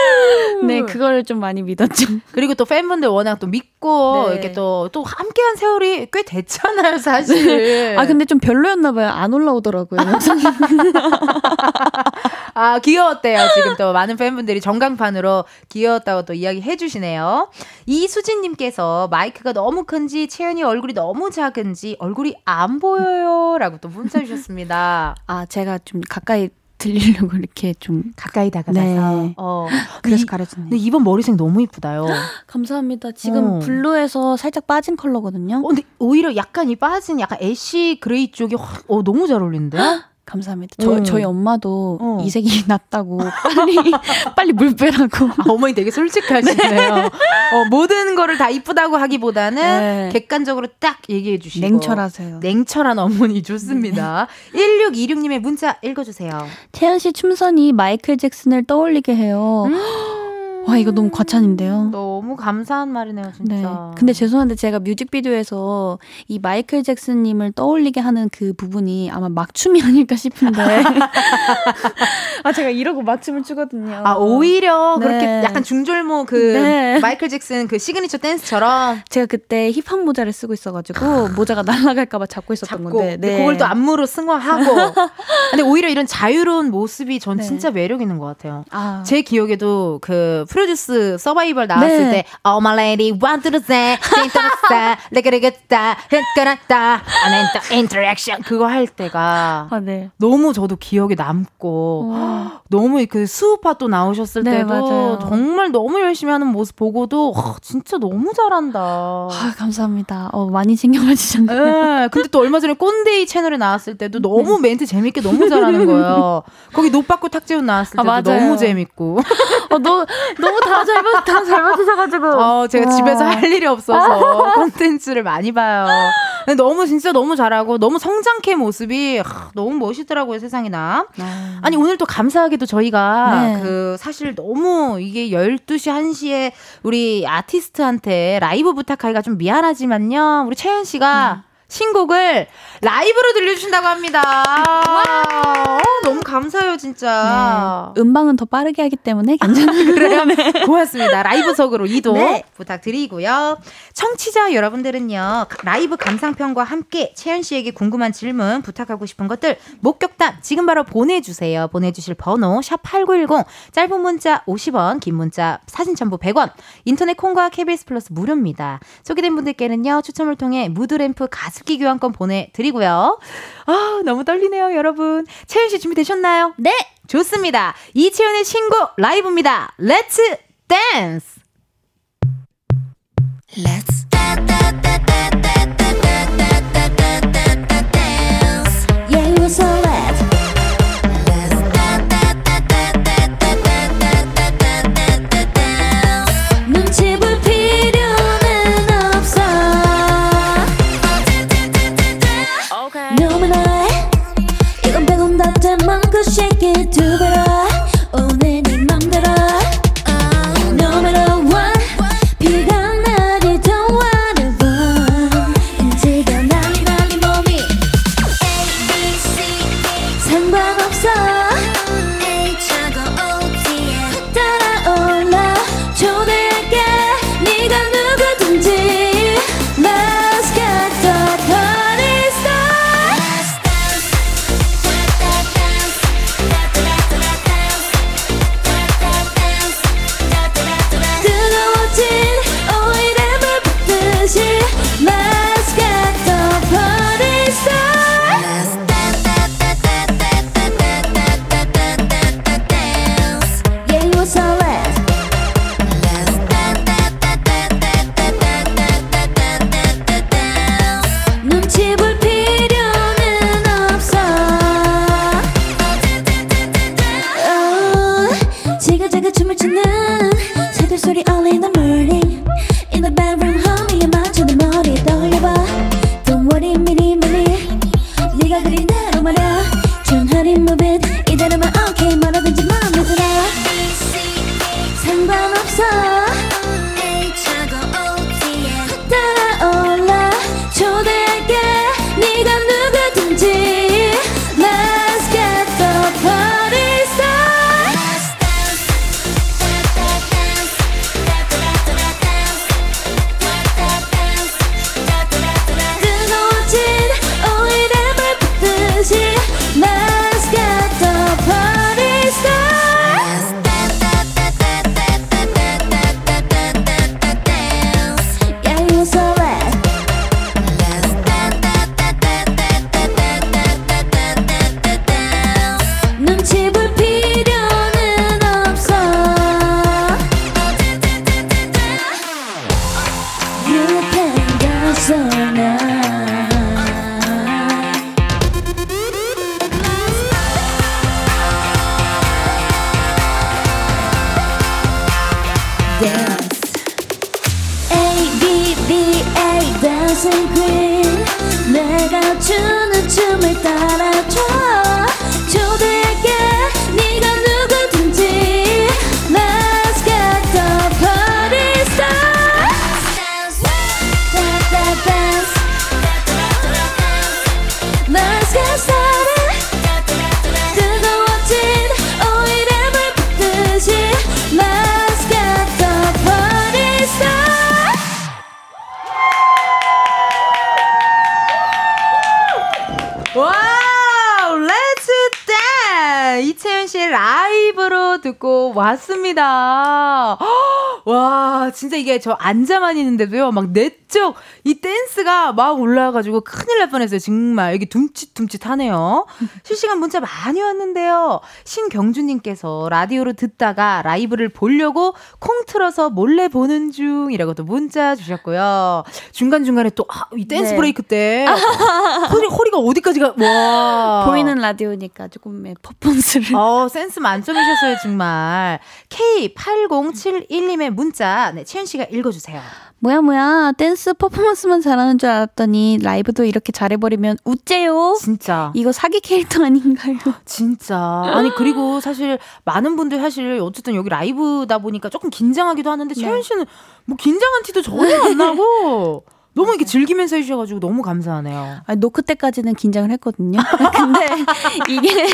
네, 그거를 좀 많이 믿었죠. 그리고 또 팬분들 워낙 또 믿고 네. 이렇게 또, 또 함께한 세월이 꽤 됐잖아요, 사실. 아, 근데 좀 별로였나 봐요. 안 올라오더라고요. 아, 귀여웠대요. 지금 또 많은 팬분들이 전광판으로 귀여웠다고 또 이야기 해 주시네요. 이수진님께서 마이크가 너무 큰지 채연이 얼굴이 너무 작은지 얼굴이 안 보여요. 라고 또 문자 주셨습니다. 아, 제가 좀 가까이 들리려고 이렇게 좀. 가까이 다가가서. 네. 어. 그래서 이- 가려주네요. 근데 이번 머리색 너무 이쁘다요. 감사합니다. 지금 어. blue에서 살짝 빠진 컬러거든요. 어, 근데 오히려 약간 이 빠진 약간 ash gray 쪽이 확, 어, 너무 잘 어울리는데? 감사합니다. 저, 음. 저희 엄마도 어. 이색이 낫다고 빨리 빨리 물 빼라고. 아, 어머니 되게 솔직하시네요. 어, 모든 거를 다 이쁘다고 하기보다는 네. 객관적으로 딱 얘기해 주시고. 냉철하세요. 냉철한 어머니 좋습니다. 1626님의 문자 읽어주세요. 태연 씨 춤선이 마이클 잭슨을 떠올리게 해요. 음. 와 이거 너무 과찬인데요. 너무 감사한 말이네요, 진짜. 네. 근데 죄송한데 제가 뮤직비디오에서 이 마이클 잭슨님을 떠올리게 하는 그 부분이 아마 막춤이 아닐까 싶은데. 아 제가 이러고 막춤을 추거든요. 아 오히려 네. 그렇게 약간 중절모 그 네. 마이클 잭슨 그 시그니처 댄스처럼 제가 그때 힙합 모자를 쓰고 있어가지고 모자가 날아갈까봐 잡고 있었던 잡고 건데. 네. 그걸 또 안무로 승화하고. 근데 오히려 이런 자유로운 모습이 전 네. 진짜 매력 있는 것 같아요. 아. 제 기억에도 그 프로듀스 서바이벌 나왔을 네. 때 Oh my lady want to say 띵떠났다 레게레게따 헷가났다 and the interaction 그거 할 때가 아 네. 너무 저도 기억에 남고 와. 너무 그 수우파 또 나오셨을 네, 때도 맞아요. 정말 너무 열심히 하는 모습 보고도 와, 진짜 너무 잘한다. 아 감사합니다. 어 많이 챙겨봐 주셨네요. 예, 근데 또 얼마 전에 꼰대이 채널에 나왔을 때도 너무 멘트 재밌게 너무 잘하는 거예요. 거기 노빠꾸 탁재훈 나왔을 아, 때도 맞아요. 너무 재밌고. 어, 너, 너무 다잘 다잘 맞으셔가지고. 어, 제가 와. 집에서 할 일이 없어서 콘텐츠를 많이 봐요. 근데 너무 진짜 너무 잘하고 너무 성장케 모습이 하, 너무 멋있더라고요, 세상에나. 아 니, 오늘 또 감사하게도 저희가 네. 그 사실 너무 이게 12시, 1시에 우리 아티스트한테 라이브 부탁하기가 좀 미안하지만요. 우리 채연 씨가 신곡을 라이브로 들려주신다고 합니다. 어, 너무 감사해요, 진짜. 네. 음방은 더 빠르게 하기 때문에 괜찮아요. 그래요? 고맙습니다. 라이브석으로 이동 네. 부탁드리고요. 청취자 여러분들은요, 라이브 감상평과 함께 채연 씨에게 궁금한 질문, 부탁하고 싶은 것들, 목격담 지금 바로 보내주세요. 보내주실 번호, 샵8910, 짧은 문자 50원, 긴 문자 사진 첨부 100원, 인터넷 콩과 KBS 플러스 무료입니다. 소개된 분들께는요, 추첨을 통해 무드램프 가 습기 교환권 보내드리고요. 아, 너무 떨리네요, 여러분. 채연 씨 준비되셨나요? 네! 좋습니다. 이채연의 신곡 라이브입니다. Let's Dance! Let's Yeah, 와우, Let's Dance! 이채연 씨 라이브로 듣고 왔습니다. 와, 진짜 이게 저 앉아만 있는데도요, 막 내적 댄스가 막 올라와가지고 큰일 날 뻔했어요. 정말. 여기 둠칫둠칫하네요. 실시간 문자 많이 왔는데요. 신경주님께서 라디오로 듣다가 라이브를 보려고 콩 틀어서 몰래 보는 중이라고 또 문자 주셨고요. 중간 중간에 또, 아, 이 댄스 네. 브레이크 때. 허리, 허리가 어디까지 가, 와. 보이는 라디오니까 조금의 퍼포먼스를. 어, 센스 만점이셨어요, 정말. K8071님의 문자, 네, 채연 씨가 읽어주세요. 뭐야 뭐야 댄스 퍼포먼스만 잘하는 줄 알았더니 라이브도 이렇게 잘해버리면 우째요. 진짜. 이거 사기 캐릭터 아닌가요? 진짜. 아니, 그리고 사실 많은 분들 사실 어쨌든 여기 라이브다 보니까 조금 긴장하기도 하는데 네. 채연 씨는 뭐 긴장한 티도 전혀 안 나고 너무 이렇게 즐기면서 해주셔가지고 너무 감사하네요. 아니, Knock 때까지는 긴장을 했거든요. 근데 이게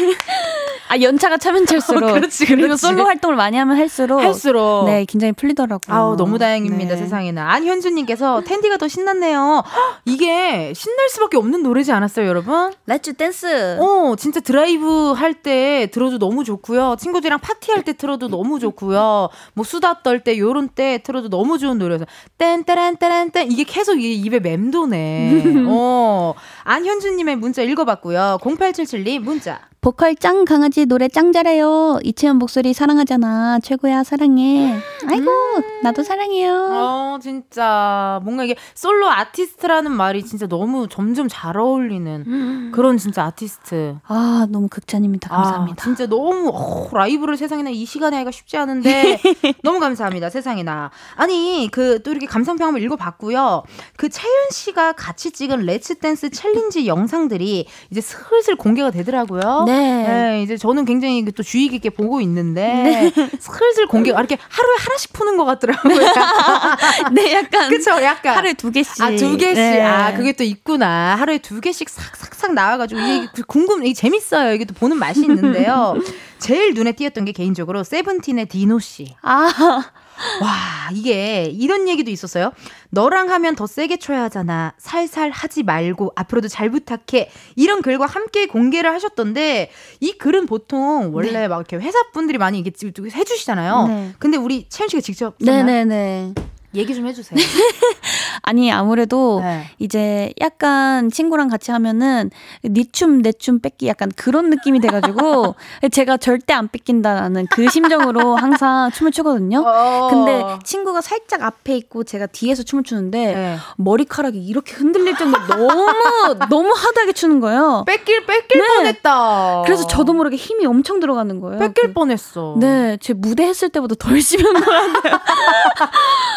아 연차가 차면 찰수록 어, 그렇지, 그리고 그렇지. 솔로 활동을 많이 하면 할수록 할수록. 네 긴장이 풀리더라고요. 아우 너무 다행입니다 네. 세상에나 안현주님께서 텐디가 더 신났네요 헉, 이게 신날 수밖에 없는 노래지 않았어요 여러분? Let's Dance. 어 진짜 드라이브 할 때 들어도 너무 좋고요 친구들이랑 파티할 때 틀어도 너무 좋고요 뭐 수다 떨 때 요런 때 틀어도 너무 좋은 노래여서 땡따란따란딴 이게 계속 이게 입에 맴도네 어 안현주님의 문자 읽어봤고요 0877님 문자 보컬 짱 강아지 노래 짱 잘해요. 이채연 목소리 사랑하잖아. 최고야 사랑해. 아이고 나도 사랑해요. 어, 진짜. 뭔가 이게 솔로 아티스트라는 말이 진짜 너무 점점 잘 어울리는 그런 진짜 아티스트. 아 너무 극찬입니다. 감사합니다. 아, 진짜 너무, 어, 라이브를 세상에나 이 시간에 하기가 쉽지 않은데, 너무 감사합니다. 세상에나. 아니, 그, 또 이렇게 감상평 한번 읽어봤고요. 그 채연 씨가 같이 찍은 Let's Dance 챌린지 영상들이 이제 슬슬 공개가 되더라고요. 네. 네, 이제 저는 굉장히 또 주의 깊게 보고 있는데, 슬슬 공개가, 아, 이렇게 하루에 하나씩 푸는 것 같더라고요. 네 약간 그쵸, 약간. 하루에 두 개씩. 아, 두 개씩. 네. 아, 그게 또 있구나. 하루에 두 개씩 싹싹싹 나와가지고, 이게 그 궁금, 이게 재밌어요. 이게 또 보는 맛이 있는데요. 제일 눈에 띄었던 게 개인적으로 세븐틴의 디노 씨. 아 와, 이게 이런 얘기도 있었어요. 너랑 하면 더 세게 쳐야 하잖아. 살살 하지 말고 앞으로도 잘 부탁해. 이런 글과 함께 공개를 하셨던데 이 글은 보통 원래 막 이렇게 회사 분들이 많이 이게 해주시잖아요. 네. 근데 우리 채연 씨가 직접 썼나요? 네네네. 얘기 좀 해주세요. 아니 아무래도 네. 이제 약간 친구랑 같이 하면은 니춤 내 춤 뺏기 약간 그런 느낌이 돼가지고 제가 절대 안 뺏긴다는 그 심정으로 항상 춤을 추거든요. 어. 근데 친구가 살짝 앞에 있고 제가 뒤에서 춤을 추는데 네. 머리카락이 이렇게 흔들릴 정도로 너무 너무 하드하게 추는 거예요. 뺏길 뺏길 네. 뻔했다. 그래서 저도 모르게 힘이 엄청 들어가는 거예요. 뺏길 그- 뻔했어. 네, 제 무대 했을 때보다 더 열심히 한 거야.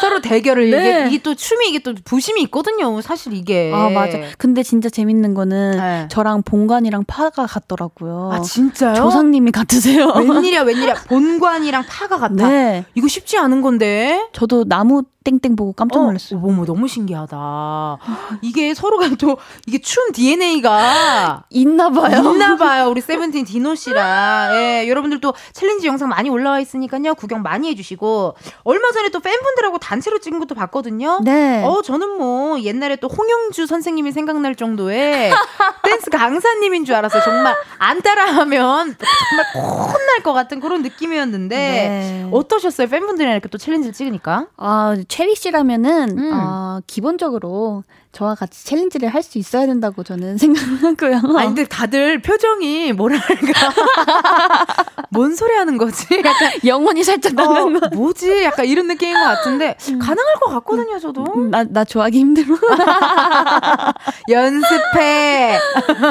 서로 대결을 네. 이게 이게 또 춤이 이게 또 부심이 있거든요. 사실 이게. 아 맞아. 근데 진짜 재밌는 거는 네. 저랑 본관이랑 파가 같더라고요. 아 진짜요? 조상님이 같으세요. 웬일이야 웬일이야 본관이랑 파가 같아. 네. 이거 쉽지 않은 건데. 저도 나무 땡땡 보고 깜짝 놀랐어요. 어, 어머 너무 신기하다. 이게 서로가 또 이게 춤 DNA가 있나 봐요. 있나 봐요. 우리 세븐틴 디노 씨랑. 예, 여러분들 또 챌린지 영상 많이 올라와 있으니까요. 구경 많이 해 주시고. 얼마 전에 또 팬분들하고 단체로 찍은 것도 봤거든요. 네. 어, 저는 뭐 옛날에 또 홍영주 선생님이 생각날 정도의 댄스 강사님인 줄 알았어요. 정말 안 따라하면 정말 혼날 것 같은 그런 느낌이었는데 네. 어떠셨어요? 팬분들이랑 이렇게 또 챌린지를 찍으니까? 아, 체리 씨라면은 음. 아, 기본적으로 저와 같이 챌린지를 할 수 있어야 된다고 저는 생각하고요. 아니 근데 다들 표정이 뭐랄까 뭔 소리 하는 거지? 약간 영혼이 살짝 나는 어, 뭐지? 약간 이런 느낌인 것 같은데 가능할 것 같거든요, 저도. 나, 나 좋아하기 힘들어. 연습해.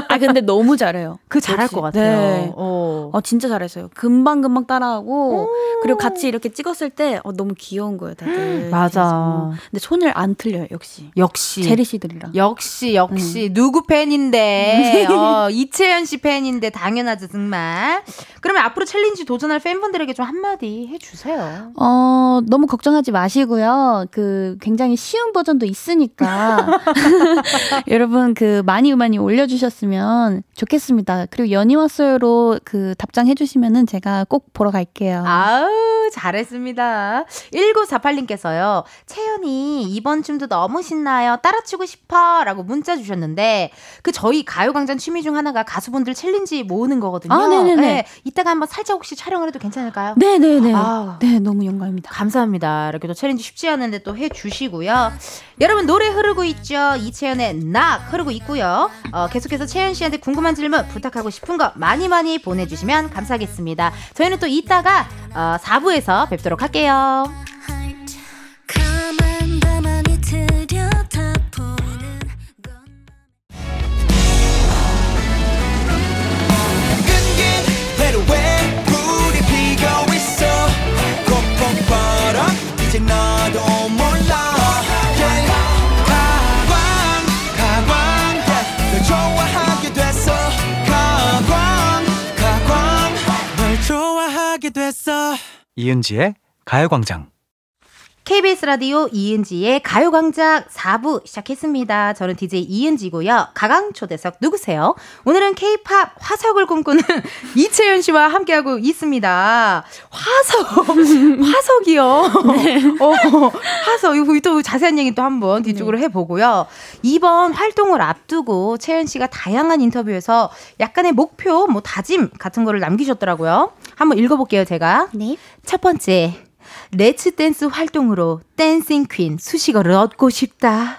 아, 근데 너무 잘해요. 그 잘할 역시. 것 같아요. 네. 어. 어, 진짜 잘했어요. 금방 금방 따라하고, 그리고 같이 이렇게 찍었을 때, 어, 너무 귀여운 거예요, 다들. 맞아. 그래서. 근데 손을 안 틀려요, 역시. 역시. 채리쉬들이랑. 역시 역시 누구 팬인데 어, 이채연 씨 팬인데 당연하죠 정말. 그러면 앞으로 챌린지 도전할 팬분들에게 좀 한마디 해주세요. 어, 너무 걱정하지 마시고요. 그, 굉장히 쉬운 버전도 있으니까. 여러분, 그, 많이 많이 올려주셨으면 좋겠습니다. 그리고 연이 왔어요로 그 답장해주시면은 제가 꼭 보러 갈게요. 아우 잘했습니다. 1948님께서요. 채연이 이번 춤도 너무 신나요. 따라 추고 싶어. 라고 문자 주셨는데 그 저희 가요광장 취미 중 하나가 가수분들 챌린지 모으는 거거든요. 아, 네네네. 네, 이따가 한번 살짝 혹시 촬영을 해도 괜찮을까요? 네네네. 아우. 네, 너무 영광입니다. 감사합니다. 이렇게 또 챌린지 쉽지 않은데 또 해주시고요. 여러분 노래 흐르고 있죠. 이채연의 Knock 흐르고 있고요. 어, 계속해서 채연 씨한테 궁금한 질문 부탁하고 싶은 거 많이 많이 보내주시면 감사하겠습니다. 저희는 또 이따가 어, 4부에 서 뵙도록 할게요. 이은지의 가요광장. KBS 라디오 이은지의 가요광장 4부 시작했습니다. 저는 DJ 이은지고요. 가강 초대석 누구세요? 오늘은 K-팝 화석을 꿈꾸는 이채연 씨와 함께하고 있습니다. 화석, 화석이요. 어, 화석 이거 또 자세한 얘기 또 한번 뒤쪽으로 해보고요. 이번 활동을 앞두고 채연 씨가 다양한 인터뷰에서 약간의 목표, 뭐 다짐 같은 거를 남기셨더라고요. 한번 읽어볼게요, 제가. 네. 첫 번째, Let's Dance 활동으로 dancing queen 수식어를 얻고 싶다.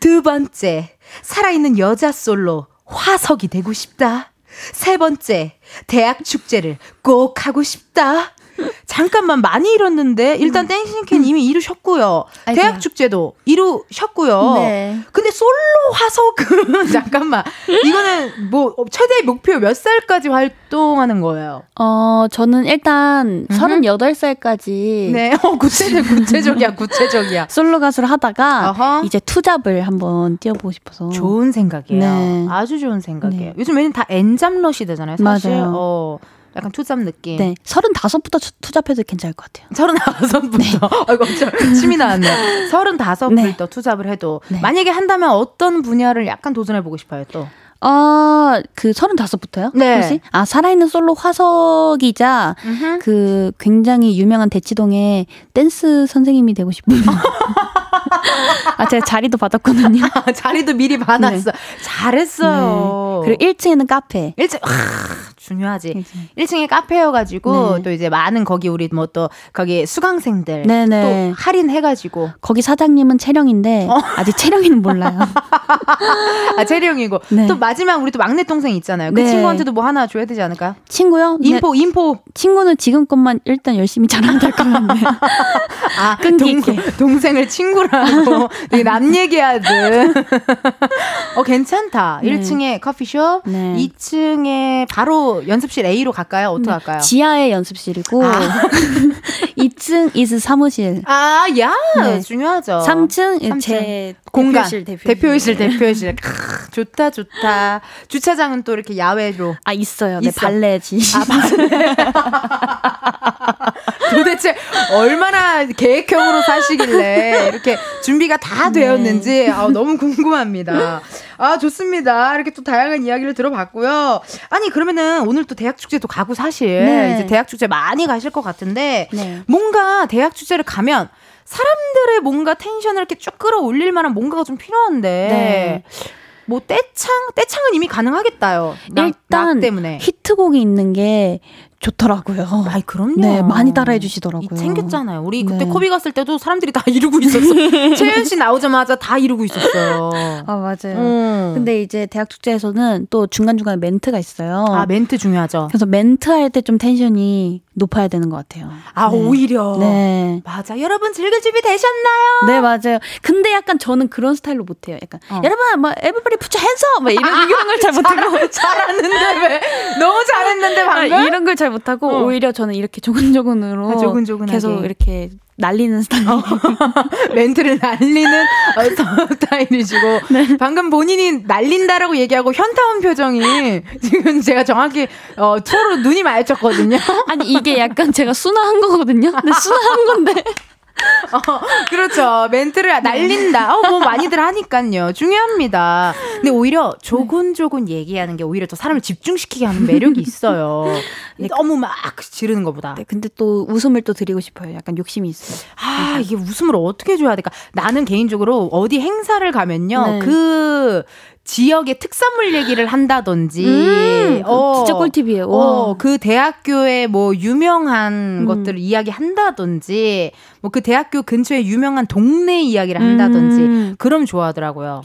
두 번째, 살아있는 여자 솔로 화석이 되고 싶다. 세 번째, 대학 축제를 꼭 하고 싶다. 잠깐만 많이 이뤘는데 일단 dancing queen 이미 이루셨고요. 음. 아이고야. 대학 축제도 이루셨고요. 네. 근데 솔로 화석은 잠깐만 이거는 뭐 최대 목표 몇 살까지 활동하는 거예요? 어, 저는 일단 38살까지 네, 어, 구체적 구체적이야 구체적이야. 솔로 가수를 하다가 어허. 이제 투잡을 한번 뛰어보고 싶어서. 좋은 생각이에요. 네. 아주 좋은 생각이에요. 네. 요즘 왜냐면 다 N잡러 시대잖아요. 사실. 맞아요. 어, 약간 투잡 느낌. 네. 35부터 투- 투잡해도 괜찮을 것 같아요. 서른다섯부터. 네. 아이고, 좀 침이 나왔네요. 서른다섯부터 네. 투잡을 해도 네. 만약에 한다면 어떤 분야를 약간 도전해 보고 싶어요. 또. 아, 그 35부터요? 네. 혹시? 아, 살아있는 솔로 화석이자 그 굉장히 유명한 대치동의 댄스 선생님이 되고 싶어요. 아, 제가 자리도 받았거든요. 아, 자리도 미리 받았어. 잘했어요. 네. 그리고 1층에는 카페. 일층 아, 중요하지. 일층. 1층에 카페여가지고 네. 또 이제 많은 거기 우리 뭐 또 거기 수강생들 네네. 또 할인해가지고 거기 사장님은 채령인데 아직 채령이는 몰라요. 아 재령이고 네. 또 마지막 우리 또 막내 동생 있잖아요. 그 네. 친구한테도 뭐 하나 줘야 되지 않을까? 친구요? 네, 인포 인포 친구는 지금 것만 일단 열심히 잘하면 될 것 같네요. 아 끈기 동. 동생을 친구라고 남 얘기하듯. 어 괜찮다. 네. 1층에 커피숍, 네. 2층에 바로 연습실 A로 갈까요? 어떻게 할까요? 지하의 연습실이고 아. 2층 is 사무실. 아, 야, 네. 중요하죠. 3층, 삼층. 제 공간 대표실, 대표실. 대표실 대표실 크, 좋다 좋다 주차장은 또 이렇게 야외로 아 있어요. 네, 있어. 발레 지. 아 맞네 도대체 얼마나 계획형으로 사시길래 이렇게 준비가 다 네. 되었는지 아, 너무 궁금합니다 아 좋습니다 이렇게 또 다양한 이야기를 들어봤고요 아니 그러면은 오늘 또 대학 축제도 가고 사실 네. 이제 대학 축제 많이 가실 것 같은데 네. 뭔가 대학 축제를 가면 사람들의 뭔가 텐션을 이렇게 쭉 끌어올릴 만한 뭔가가 좀 필요한데 네. 뭐 떼창 떼창은 이미 가능하겠다요. KNOCK, 일단 KNOCK 때문에. 히트곡이 있는 게 좋더라고요. 아이 그럼요. 네, 많이 따라해 주시더라고요. 이 챙겼잖아요. 우리 그때 네. 코비 갔을 때도 사람들이 다 이루고 있었어. 채연 씨 나오자마자 다 이러고 있었어요. 아 맞아요. 음. 근데 이제 대학 축제에서는 또 중간 중간에 멘트가 있어요. 아 멘트 중요하죠. 그래서 멘트 할 때 좀 텐션이 높아야 되는 것 같아요. 아 네. 오히려. 네. 맞아. 여러분 즐길 준비 되셨나요? 네 맞아요. 근데 약간 저는 그런 스타일로 못해요. 약간 어. 여러분 뭐 everybody put your hands up 막 이런 이런 걸 잘 못하고 잘하는데 왜? 너무 잘했는데 방금. 아, 이런 걸잘 못하고 어. 오히려 저는 이렇게 조근조근으로 아, 조근조근하게. 계속 이렇게 날리는 스타일. 멘트를 날리는 어, 스타일이시고 네. 방금 본인이 날린다라고 얘기하고 현타운 표정이 지금 제가 정확히 어, 투어로 눈이 마주쳤거든요. 아니 이게 약간 제가 순화한 거거든요. 근데 순화한 건데 그렇죠. 멘트를 날린다. 어, 뭐 많이들 하니까요. 중요합니다. 근데 오히려 조곤조곤 얘기하는 게 오히려 더 사람을 집중시키게 하는 매력이 있어요. 너무 막 지르는 것보다. 네, 근데 또 웃음을 또 드리고 싶어요. 약간 욕심이 있어요. 아, 이게 웃음을 어떻게 줘야 될까? 나는 개인적으로 어디 행사를 가면요. 네. 그 지역의 특산물 얘기를 한다든지. 음, 그거 진짜 꿀팁이에요. 와. 어, 그 대학교의 뭐 유명한 음. 것들을 이야기 한다든지, 뭐 그 대학교 근처에 유명한 동네 이야기를 한다든지, 음. 그럼 좋아하더라고요.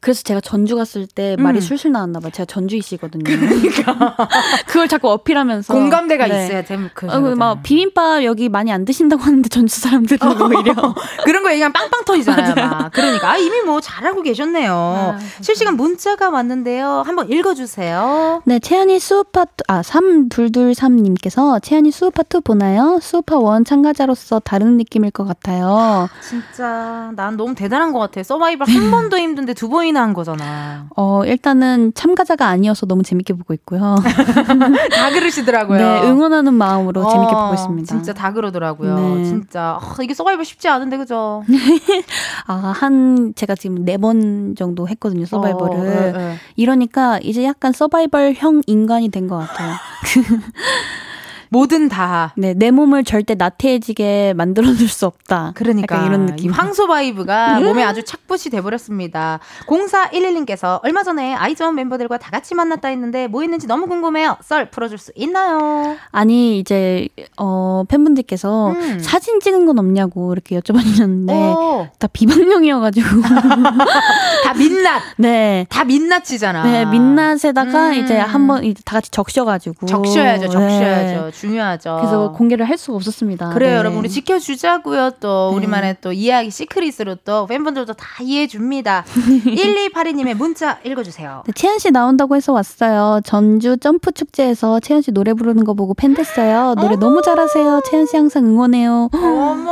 그래서 제가 전주 갔을 때 음. 말이 술술 나왔나 봐요. 제가 전주이시거든요. 그러니까. 그걸 자꾸 어필하면서 공감대가 네. 있어야 됨. 그 어, 막 비빔밥 여기 많이 안 드신다고 하는데 전주 사람들은 오히려 그런 거 얘기하면 빵빵 터지잖아요. 막. 그러니까 아, 이미 뭐 잘하고 계셨네요. 실시간 문자가 왔는데요. 한번 읽어주세요. 네, 채연이 수우파 아 3223님께서 채연이 수우파 2 보나요? 수우파 1 참가자로서 다른 느낌일 것 같아요. 진짜 난 너무 대단한 것 같아. 서바이벌 한 번도 힘든데 두 번 이나 한 거잖아. 어, 일단은 참가자가 아니어서 너무 재밌게 보고 있고요. 다 그러시더라고요. 네, 응원하는 마음으로 재밌게 어, 보고 있습니다. 진짜 다 그러더라고요. 네. 진짜 아, 이게 서바이벌 쉽지 않은데 그죠? 아, 한 제가 지금 네 번 정도 했거든요, 서바이벌을. 어, 네, 네. 이러니까 이제 약간 서바이벌형 인간이 된 것 같아요. 뭐든 다. 네, 내 몸을 절대 나태해지게 만들어줄 수 없다. 그러니까 이런 느낌. 이 황소 vibe가 몸에 아주 착붙이 돼버렸습니다. 0411님께서 얼마 전에 아이즈원 멤버들과 다 같이 만났다 했는데 뭐 했는지 너무 궁금해요. 썰 풀어줄 수 있나요? 아니 이제 어 팬분들께서 음. 사진 찍은 건 없냐고 이렇게 여쭤봤는데 어. 다 비방용이어가지고 다 민낯. 네. 다 민낯이잖아. 네, 민낯에다가 음. 이제 한번 이제 다 같이 적셔가지고 적셔야죠, 적셔야죠. 네. 중요하죠. 그래서 공개를 할 수가 없었습니다. 그래요, 네. 여러분. 우리 지켜주자고요. 또, 네. 우리만의 또 이야기 시크릿으로 또 팬분들도 다 이해해 줍니다. 1282님의 문자 읽어주세요. 네, 채연 씨 나온다고 해서 왔어요. 전주 점프 축제에서 채연 씨 노래 부르는 거 보고 팬 됐어요. 노래 너무 잘하세요. 채연 씨 항상 응원해요. 어머.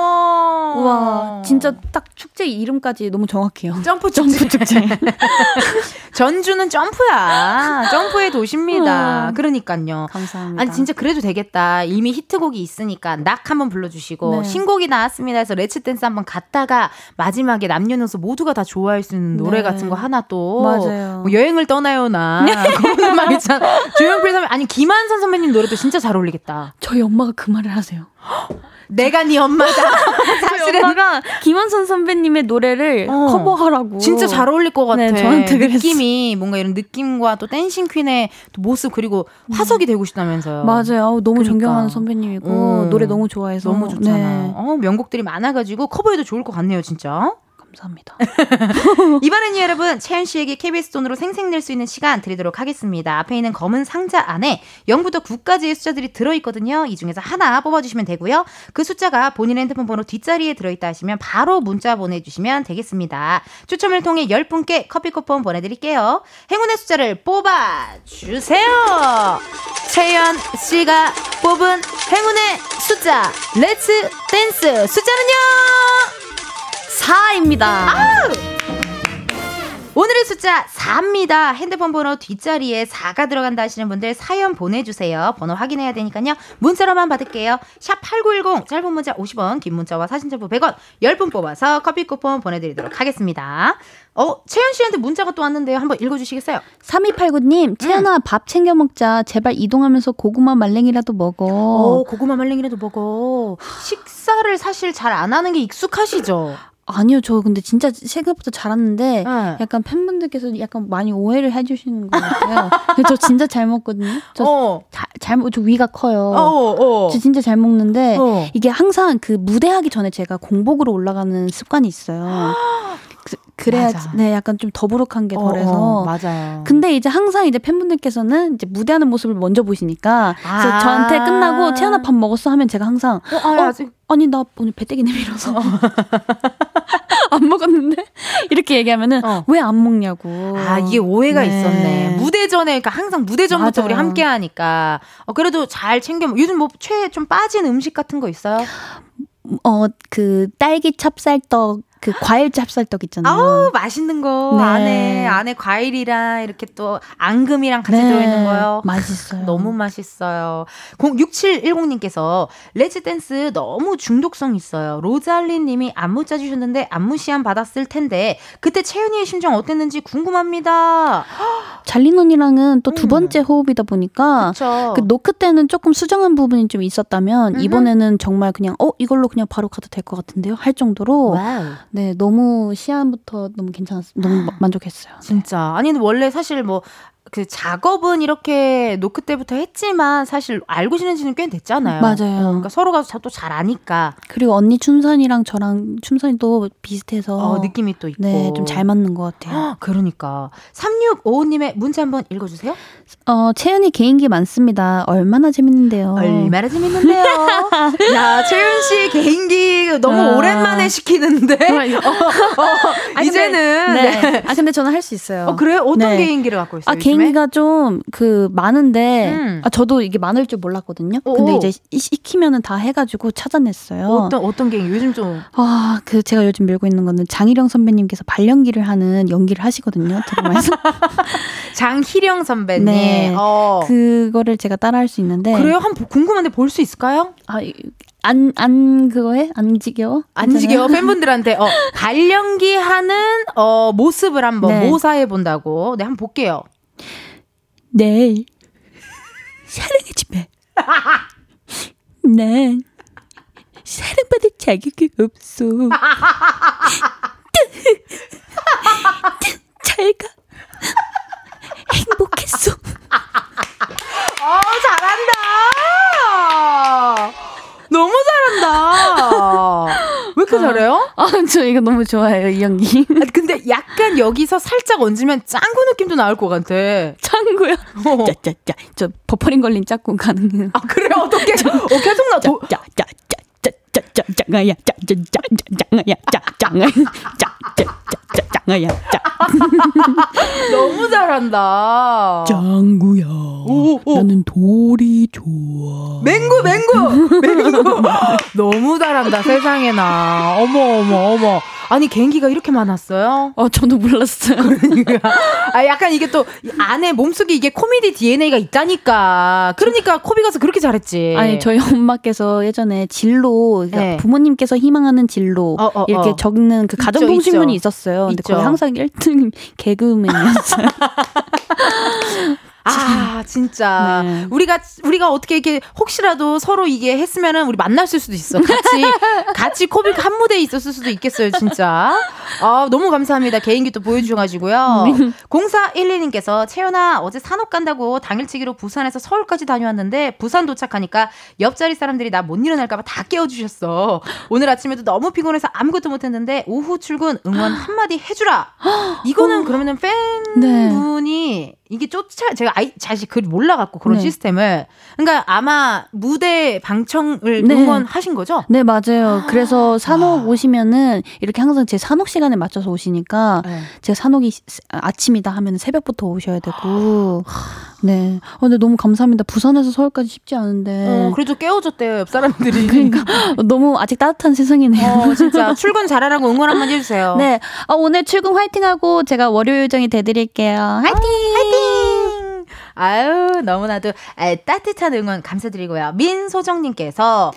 와, 진짜 딱 축제 이름까지 너무 정확해요. 점프 축제. 점프 축제. 전주는 점프야. 점프의 도시입니다. 음. 그러니까요. 감사합니다. 아니 진짜 그래도 되겠다. 이미 히트곡이 있으니까 KNOCK 한번 불러주시고 네. 신곡이 나왔습니다 해서 Let's Dance 한번 갔다가 마지막에 남녀노소 모두가 다 좋아할 수 있는 노래 네. 같은 거 하나 또 맞아요. 뭐 여행을 떠나요나 그런 음악 있잖아. 조용필 선배 아니 김한선 선배님 노래도 진짜 잘 어울리겠다. 저희 엄마가 그 말을 하세요. 내가 네 엄마다. 사실은 엄마가 김원선 선배님의 노래를 어. 커버하라고. 진짜 잘 어울릴 것 같아. 네, 저한테 그랬어. 느낌이 뭔가 이런 느낌과 또 댄싱 퀸의 또 모습 그리고 화석이 되고 싶다면서요. 맞아요. 너무 그러니까. 존경하는 선배님이고 어. 노래 너무 좋아해서 너무 좋잖아. 네. 어, 명곡들이 많아가지고 커버해도 좋을 것 같네요, 진짜. 감사합니다. 이번에는 여러분 채연 씨에게 KBS 돈으로 생생 낼 수 있는 시간 드리도록 하겠습니다. 앞에 있는 검은 상자 안에 0부터 9까지의 숫자들이 들어있거든요. 이 중에서 하나 뽑아주시면 되고요. 그 숫자가 본인 핸드폰 번호 뒷자리에 들어있다 하시면 바로 문자 보내주시면 되겠습니다. 추첨을 통해 10분께 커피 쿠폰 보내드릴게요. 행운의 숫자를 뽑아주세요. 채연 씨가 뽑은 행운의 숫자 Let's Dance 숫자는요. 4입니다. 오늘의 숫자 4입니다. 핸드폰 번호 뒷자리에 4가 들어간다 하시는 분들 사연 보내주세요. 번호 확인해야 되니까요. 문자로만 받을게요. 샵 8910 짧은 문자 50원 긴 문자와 사진 첨부 100원 10분 뽑아서 커피 쿠폰 보내드리도록 하겠습니다. 어 채연 씨한테 문자가 또 왔는데요. 한번 읽어주시겠어요? 3289님, 채연아, 밥 챙겨 먹자. 제발 이동하면서 고구마 말랭이라도 먹어. 어 고구마 말랭이라도 먹어. 식사를 사실 잘 안 하는 게 익숙하시죠? 아니요, 저 근데 진짜 생각보다 잘하는데, 네. 약간 팬분들께서 약간 많이 오해를 해주시는 것 같아요. 저 진짜 잘 먹거든요. 저, 어. 잘, 잘, 먹- 저 위가 커요. 어, 어. 저 진짜 잘 먹는데, 어. 이게 항상 그 무대하기 전에 제가 공복으로 올라가는 습관이 있어요. 그, 그래야, 맞아. 네, 약간 좀 더부룩한 게 어, 덜해서. 어, 맞아요. 근데 이제 항상 이제 팬분들께서는 이제 무대하는 모습을 먼저 보시니까 그래서 아. 저한테 끝나고 채연아 밥 먹었어 하면 제가 항상 어, 아, 어, 아직 아니 나 오늘 배때기 내밀어서 안 먹었는데 이렇게 얘기하면은 어. 왜안 먹냐고 아, 이게 오해가 네. 있었네. 무대 전에, 그러니까 항상 무대 전부터 맞아요. 우리 함께 하니까. 어, 그래도 잘 챙겨, 먹- 요즘 뭐, 최애 좀 빠진 음식 같은 거 있어요? 어 그 딸기 찹쌀떡 그 과일 찹쌀떡 있잖아요. 아우 맛있는 거 네. 안에 안에 과일이랑 이렇게 또 앙금이랑 같이 네, 들어있는 거요. 맛있어요. 너무 맛있어요. 6710님께서 Let's Dance 너무 중독성 있어요. 로잘린 님이 안무 짜주셨는데 안무 시안 받았을 텐데 그때 채연이의 심정 어땠는지 궁금합니다. 로잘린 언니랑은 또 두 음. 번째 호흡이다 보니까 그쵸. 그 KNOCK 때는 조금 수정한 부분이 좀 있었다면 음흠. 이번에는 정말 그냥 어 이걸로 그냥 바로 가도 될 것 같은데요 할 정도로 wow. 네 너무 시안부터 너무 괜찮았 너무 마- 만족했어요. 진짜. 아니, 원래 사실 뭐, 그 작업은 이렇게 노크 때부터 했지만 사실 알고 지낸 지는 꽤 됐잖아요. 맞아요. 어, 그러니까 서로가 또잘 아니까 그리고 언니 춘선이랑 저랑 춘선이도 비슷해서 어, 느낌이 또 있고. 네 좀 잘 맞는 것 같아요. 헉, 그러니까 3655님의 문자 한번 읽어 주세요. 어 채연이 개인기 많습니다. 얼마나 재밌는데요. 얼마나 재밌는데요. 야 채윤 씨 개인기 너무 아. 오랜만에 시키는데 어, 어, 아니, 이제는 근데, 네. 네. 아 근데 저는 할 수 있어요. 어, 그래요? 어떤 네. 개인기를 갖고 있어요? 아? 개인 기가 좀 그 많은데 음. 아 저도 이게 많을 줄 몰랐거든요. 오. 근데 이제 시- 시키면은 다 해가지고 찾아냈어요. 어떤 어떤 개인기 요즘 좀 아, 그 제가 요즘 밀고 있는 거는 장희령 선배님께서 발연기를 하는 연기를 하시거든요. 드라마에서. 장희령 선배님. 네. 어. 그거를 제가 따라할 수 있는데. 그래요? 한번 궁금한데 볼 수 있을까요? 아, 안, 안 그거 해? 안 지겨워? 안 지겨워 괜찮아요? 팬분들한테 어, 발연기 하는 어, 모습을 한번 네. 모사해 본다고. 네, 한번 볼게요. 네. 사랑해주면. 난 사랑받을 자격이 없어. 잘 가. 행복했어. 어, 잘한다. 너무 잘한다. 왜 이렇게 아, 잘해요? 아, 저 이거 너무 좋아해요, 이 연기. 아, 근데 약간 여기서 살짝 얹으면 짱구 느낌도 나올 것 같아. 짱구야? 어. 짜짜짜. 저 버퍼링 걸린 짝꿍 가능해요. 아, 그래? 어떻게? 어, 계속 나. 도... 짜짜짜. 짱아야 짱짱짱 짱아야 짱짱아야 짱짱짱 짱아야 짱 너무 잘한다 짱구야 오, 오. 나는 돌이 좋아 맹구, 맹구! 맹구! 너무 잘한다, 세상에나. 어머, 어머, 어머. 아니, 개인기가 이렇게 많았어요? 어 저도 몰랐어요 그러니까. 아, 약간 이게 또, 이 안에 몸속에 이게 코미디 DNA가 있다니까. 그러니까 코비 가서 그렇게 잘했지. 아니 저희 엄마께서 예전에 진로 그러니까 네. 부모님께서 희망하는 진로 어, 어, 이렇게 어. 적는 그 가정통신문이. 있었어요 근데 있죠. 거기 항상 1등 개그맨이었어요 아, 진짜. 네. 우리가, 우리가 어떻게 이렇게 혹시라도 서로 이게 했으면은 우리 만났을 수도 있어. 같이, 같이 코빅 한 무대에 있었을 수도 있겠어요, 진짜. 아, 너무 감사합니다. 개인기 또 보여주셔가지고요. 0412님께서 채연아, 어제 산업 간다고 당일치기로 부산에서 서울까지 다녀왔는데 부산 도착하니까 옆자리 사람들이 나 못 일어날까봐 다 깨워주셨어. 오늘 아침에도 너무 피곤해서 아무것도 못했는데 오후 출근 응원 한마디 해주라. 이거는 그러면은 네. 팬분이 이게 쫓아 제가 아이 사실 그 몰라갖고 그런 네. 시스템을 그러니까 아마 무대 방청을 네. 응원하신 거죠? 네, 맞아요. 그래서 산옥 아. 오시면은 이렇게 항상 제 산옥 시간에 맞춰서 오시니까 네. 제가 산옥이 시- 아침이다 하면 새벽부터 오셔야 되고. 네. 어, 근데 너무 감사합니다. 부산에서 서울까지 쉽지 않은데. 어, 그래도 깨워줬대요 옆 사람들이. 그러니까 너무 아직 따뜻한 세상이네요. 어, 진짜 출근 잘하라고 응원 한번 해주세요. 네. 어, 오늘 출근 화이팅하고 제가 월요 요정이 돼드릴게요. 화이팅! 화이팅! 아유, 너무나도 에, 따뜻한 응원 감사드리고요. 민소정님께서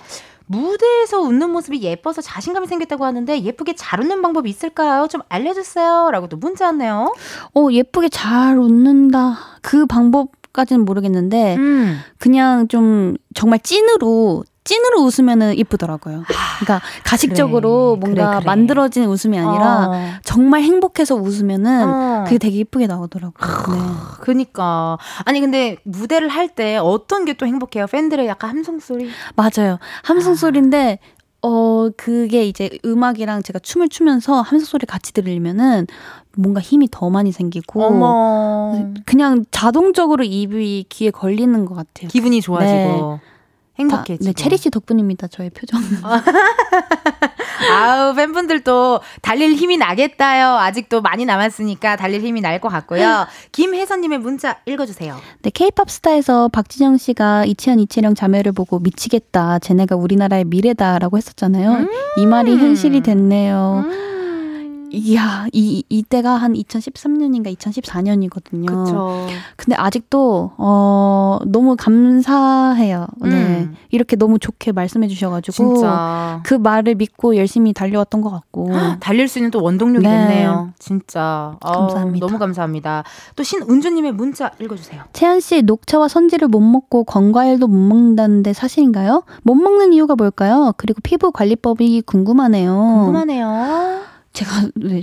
무대에서 웃는 모습이 예뻐서 자신감이 생겼다고 하는데 예쁘게 잘 웃는 방법이 있을까요? 좀 알려주세요. 라고 또 문자 왔네요. 어, 예쁘게 잘 웃는다. 그 방법 까지는 모르겠는데, 음. 그냥 좀 정말 찐으로 찐으로 웃으면은 이쁘더라고요. 그러니까 가식적으로 그래, 뭔가 그래, 그래. 만들어진 웃음이 아니라 어. 정말 행복해서 웃으면은 어. 그게 되게 이쁘게 나오더라고요. 네. 그니까. 아니, 근데 무대를 할 때 어떤 게 또 행복해요? 팬들의 약간 함성 소리? 맞아요. 함성 소리인데 어 그게 이제 음악이랑 제가 춤을 추면서 함성 소리 같이 들리면은 뭔가 힘이 더 많이 생기고 어머. 그냥 자동적으로 입이 귀에 걸리는 것 같아요. 기분이 좋아지고. 행복해지고. 네, 체리 씨 덕분입니다. 저의 표정. 아우, 팬분들도 달릴 힘이 나겠다요. 아직도 많이 남았으니까 달릴 힘이 날 것 같고요. 김혜선님의 문자 읽어주세요. 네, 케이팝 스타에서 박진영 씨가 이치현 이채령 자매를 보고 미치겠다. 쟤네가 우리나라의 미래다라고 했었잖아요. 이 말이 현실이 됐네요. 음. 이야, 이, 이때가 한 2013년인가 2014년이거든요. 그쵸. 근데 아직도, 어, 너무 감사해요. 네. 음. 이렇게 너무 좋게 말씀해 주셔가지고. 진짜. 그 말을 믿고 열심히 달려왔던 것 같고. 달릴 수 있는 또 원동력이 네. 됐네요. 진짜. 어, 감사합니다. 너무 감사합니다. 또 신은주님의 문자 읽어주세요. 채연 씨, 녹차와 선지를 못 먹고 건과일도 못 먹는다는데 사실인가요? 못 먹는 이유가 뭘까요? 그리고 피부 관리법이 궁금하네요. 궁금하네요. 제가 네,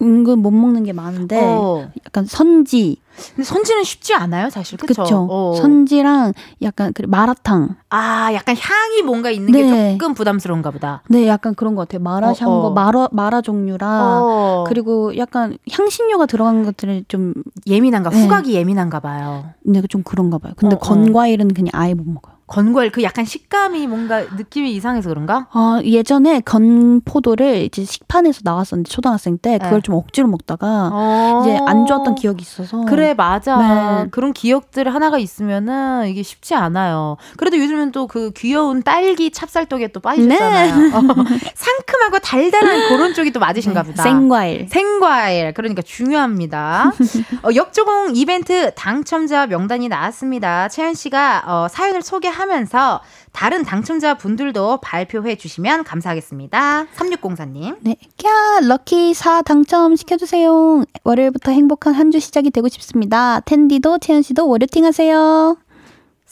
은근 못 먹는 게 많은데 어. 약간 선지, 근데 선지는 쉽지 않아요, 사실. 그쵸? 어. 선지랑 약간 그 마라탕. 아, 약간 향이 뭔가 있는 네. 게 조금 부담스러운가 보다. 네, 약간 그런 것 같아요. 마라샹궈, 어, 어. 마라 마라 종류라 어. 그리고 약간 향신료가 들어간 것들을 좀 예민한가, 네. 후각이 예민한가 봐요. 네, 좀 그런가 봐요. 근데 어, 어. 건과일은 그냥 아예 못 먹어요. 건과일 그 약간 식감이 뭔가 느낌이 이상해서 그런가? 어, 예전에 건포도를 이제 식판에서 나왔었는데 초등학생 때 그걸 네. 좀 억지로 먹다가 어. 이제 안 좋았던 기억이 있어서 그래 맞아 네. 그런 기억들 하나가 있으면은 이게 쉽지 않아요 그래도 요즘은 또 그 귀여운 딸기 찹쌀떡에 또 빠지셨잖아요 네. 어, 상큼하고 달달한 그런 쪽이 또 맞으신가 보다 생과일. 생과일 그러니까 중요합니다. 어, 역조공 이벤트 당첨자 명단이 나왔습니다. 채연 씨가 어, 사연을 소개 하면서 다른 당첨자 분들도 발표해 주시면 감사하겠습니다. 3604님. 네. 캬, 럭키 4 당첨 시켜주세요. 월요일부터 행복한 한 주 시작이 되고 싶습니다. 텐디도 채연 씨도 월요팅 하세요.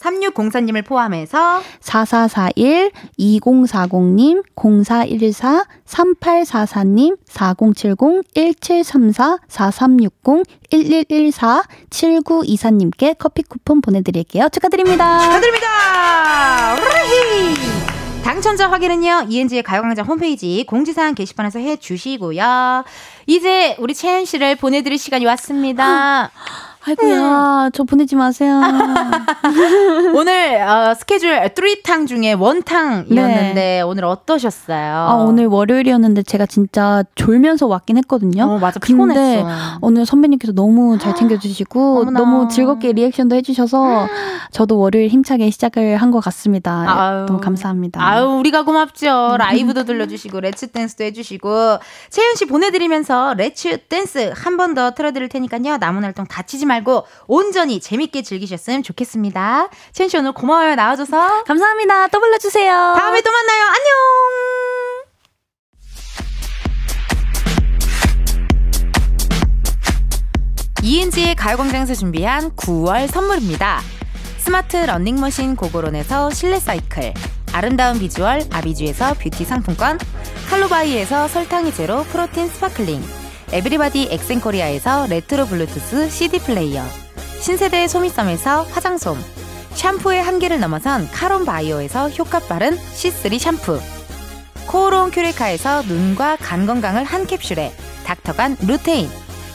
3604님을 포함해서 4441, 2040님, 0414, 3844님, 4070, 1734, 4360, 1114, 7924님께 커피 쿠폰 보내드릴게요. 축하드립니다. 축하드립니다. 당첨자 확인은요, 이은지의 가요광장 홈페이지 공지사항 게시판에서 해 주시고요. 이제 우리 채연 씨를 보내드릴 시간이 왔습니다. 아이고야, 저 보내지 마세요. 오늘 어, 스케줄 3탕 중에 원탕이었는데 오늘 어떠셨어요? 네. 아, 오늘 월요일이었는데 제가 진짜 졸면서 왔긴 했거든요. 어, 맞아. 근데 피곤했어. 오늘 선배님께서 너무 잘 챙겨주시고 어머나. 너무 즐겁게 리액션도 해주셔서 저도 월요일 힘차게 시작을 한 것 같습니다. 아유. 너무 감사합니다. 아유, 우리가 고맙죠. 라이브도 들려주시고, 레츠 댄스도 해주시고. 채연 씨 보내드리면서 레츠 댄스 한 번 더 틀어드릴 테니까요. 남은 활동 다치지 말고 온전히 재밌게 즐기셨으면 좋겠습니다. 채연 씨 오늘 고마워요. 나와줘서. 감사합니다. 또 불러주세요. 다음에 또 만나요. 안녕! 이은지의 가요광장에서 준비한 9월 선물입니다. 스마트 러닝머신 고고론에서 실내 사이클, 아름다운 비주얼 아비주에서 뷰티 상품권, 칼로바이에서 설탕이 제로 프로틴 스파클링, 에브리바디 엑센코리아에서 레트로 블루투스 CD 플레이어, 신세대 소미섬에서 화장솜, 샴푸의 한계를 넘어선 카론 바이오에서 효과 빠른 C3 샴푸, 코오롱 큐레카에서 눈과 간 건강을 한 캡슐에 닥터간 루테인,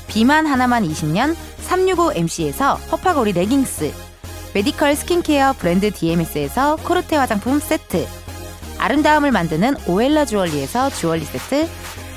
비만 하나만 20년 365MC에서 허파고리 레깅스, 메디컬 스킨케어 브랜드 DMS에서 코르테 화장품 세트, 아름다움을 만드는 오엘라 주얼리에서 주얼리 세트,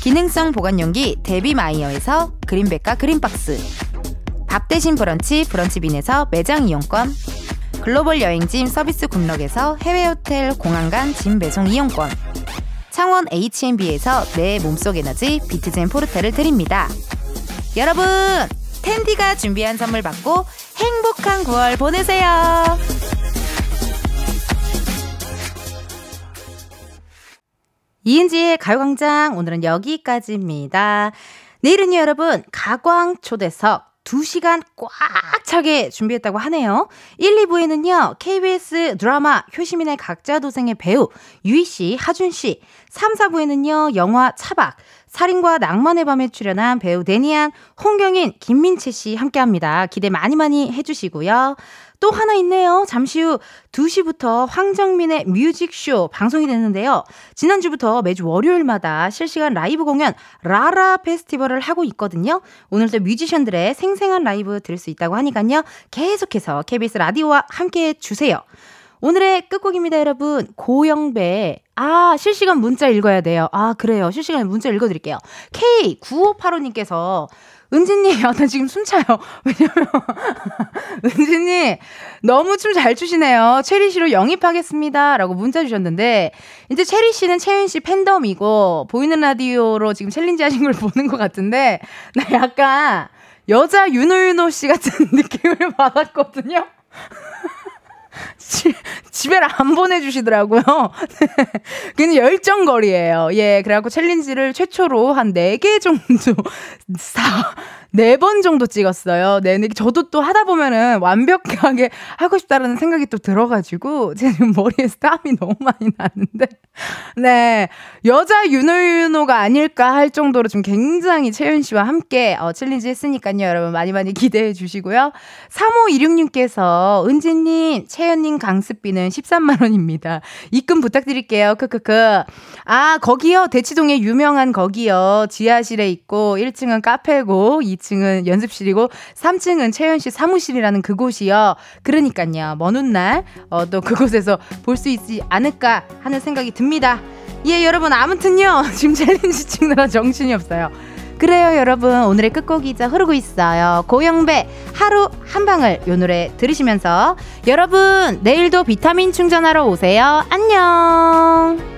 기능성 보관용기 데비마이어에서 그린백과 그린박스, 밥 대신 브런치 브런치빈에서 매장 이용권, 글로벌 여행짐 서비스 굿럭에서 해외 호텔 공항 간 짐 배송 이용권, 창원 H&B에서 내 몸속 에너지 비트젠 포르테를 드립니다. 여러분, 텐디가 준비한 선물 받고 행복한 9월 보내세요. 이은지의 가요광장 오늘은 여기까지입니다. 내일은요 여러분 가광 초대석 2시간 꽉 차게 준비했다고 하네요. 1, 2부에는요 KBS 드라마 효시민의 각자 도생의 배우 유희 씨, 하준 씨, 3, 4부에는요, 영화 차박, 살인과 낭만의 밤에 출연한 배우 데니안, 홍경인, 김민채 씨 함께 합니다. 기대 많이 많이 해주시고요. 또 하나 있네요. 잠시 후 2시부터 황정민의 뮤직쇼 방송이 되는데요. 지난주부터 매주 월요일마다 실시간 라이브 공연 라라 페스티벌을 하고 있거든요. 오늘도 뮤지션들의 생생한 라이브 들을 수 있다고 하니까요. 계속해서 KBS 라디오와 함께 해주세요. 오늘의 끝곡입니다, 여러분. 고영배. 아, 실시간 문자 읽어야 돼요. 아, 그래요. 실시간 문자 읽어드릴게요. K9585님께서 은지님, 아, 나 지금 숨 차요. 왜냐면, 은지님, 너무 춤 잘 추시네요. 체리 씨로 영입하겠습니다. 라고 문자 주셨는데, 이제 체리 씨는 채연 씨 팬덤이고, 보이는 라디오로 지금 챌린지 하신 걸 보는 것 같은데, 나 약간, 여자 유노윤호 씨 같은 느낌을 받았거든요. 지, 집에를 안 보내주시더라고요. 그냥 열정거리예요. 예, 그래갖고 챌린지를 최초로 한 4개 정도, 4, 4번 정도 찍었어요. 네, 저도 또 하다 보면은 완벽하게 하고 싶다라는 생각이 또 들어가지고, 제 지금 머리에 땀이 너무 많이 나는데, 네, 여자 윤호윤호가 아닐까 할 정도로 좀 굉장히 채윤 씨와 함께 어, 챌린지 했으니까요. 여러분 많이 많이 기대해 주시고요. 3526님께서 은지님, 채 연님 강습비는 13만원입니다. 입금 부탁드릴게요. 크크크. 아, 거기요. 대치동에 유명한 거기요. 지하실에 있고, 1층은 카페고, 2층은 연습실이고, 3층은 채연 씨 사무실이라는 그곳이요. 그러니까요. 먼 훗날, 어, 또 그곳에서 볼 수 있지 않을까 하는 생각이 듭니다. 예, 여러분. 아무튼요. 지금 challenge 찍느라 정신이 없어요. 그래요, 여러분. 오늘의 끝곡이자 흐르고 있어요. 고영배, 하루 한 방울. 요 노래 들으시면서. 여러분, 내일도 비타민 충전하러 오세요. 안녕.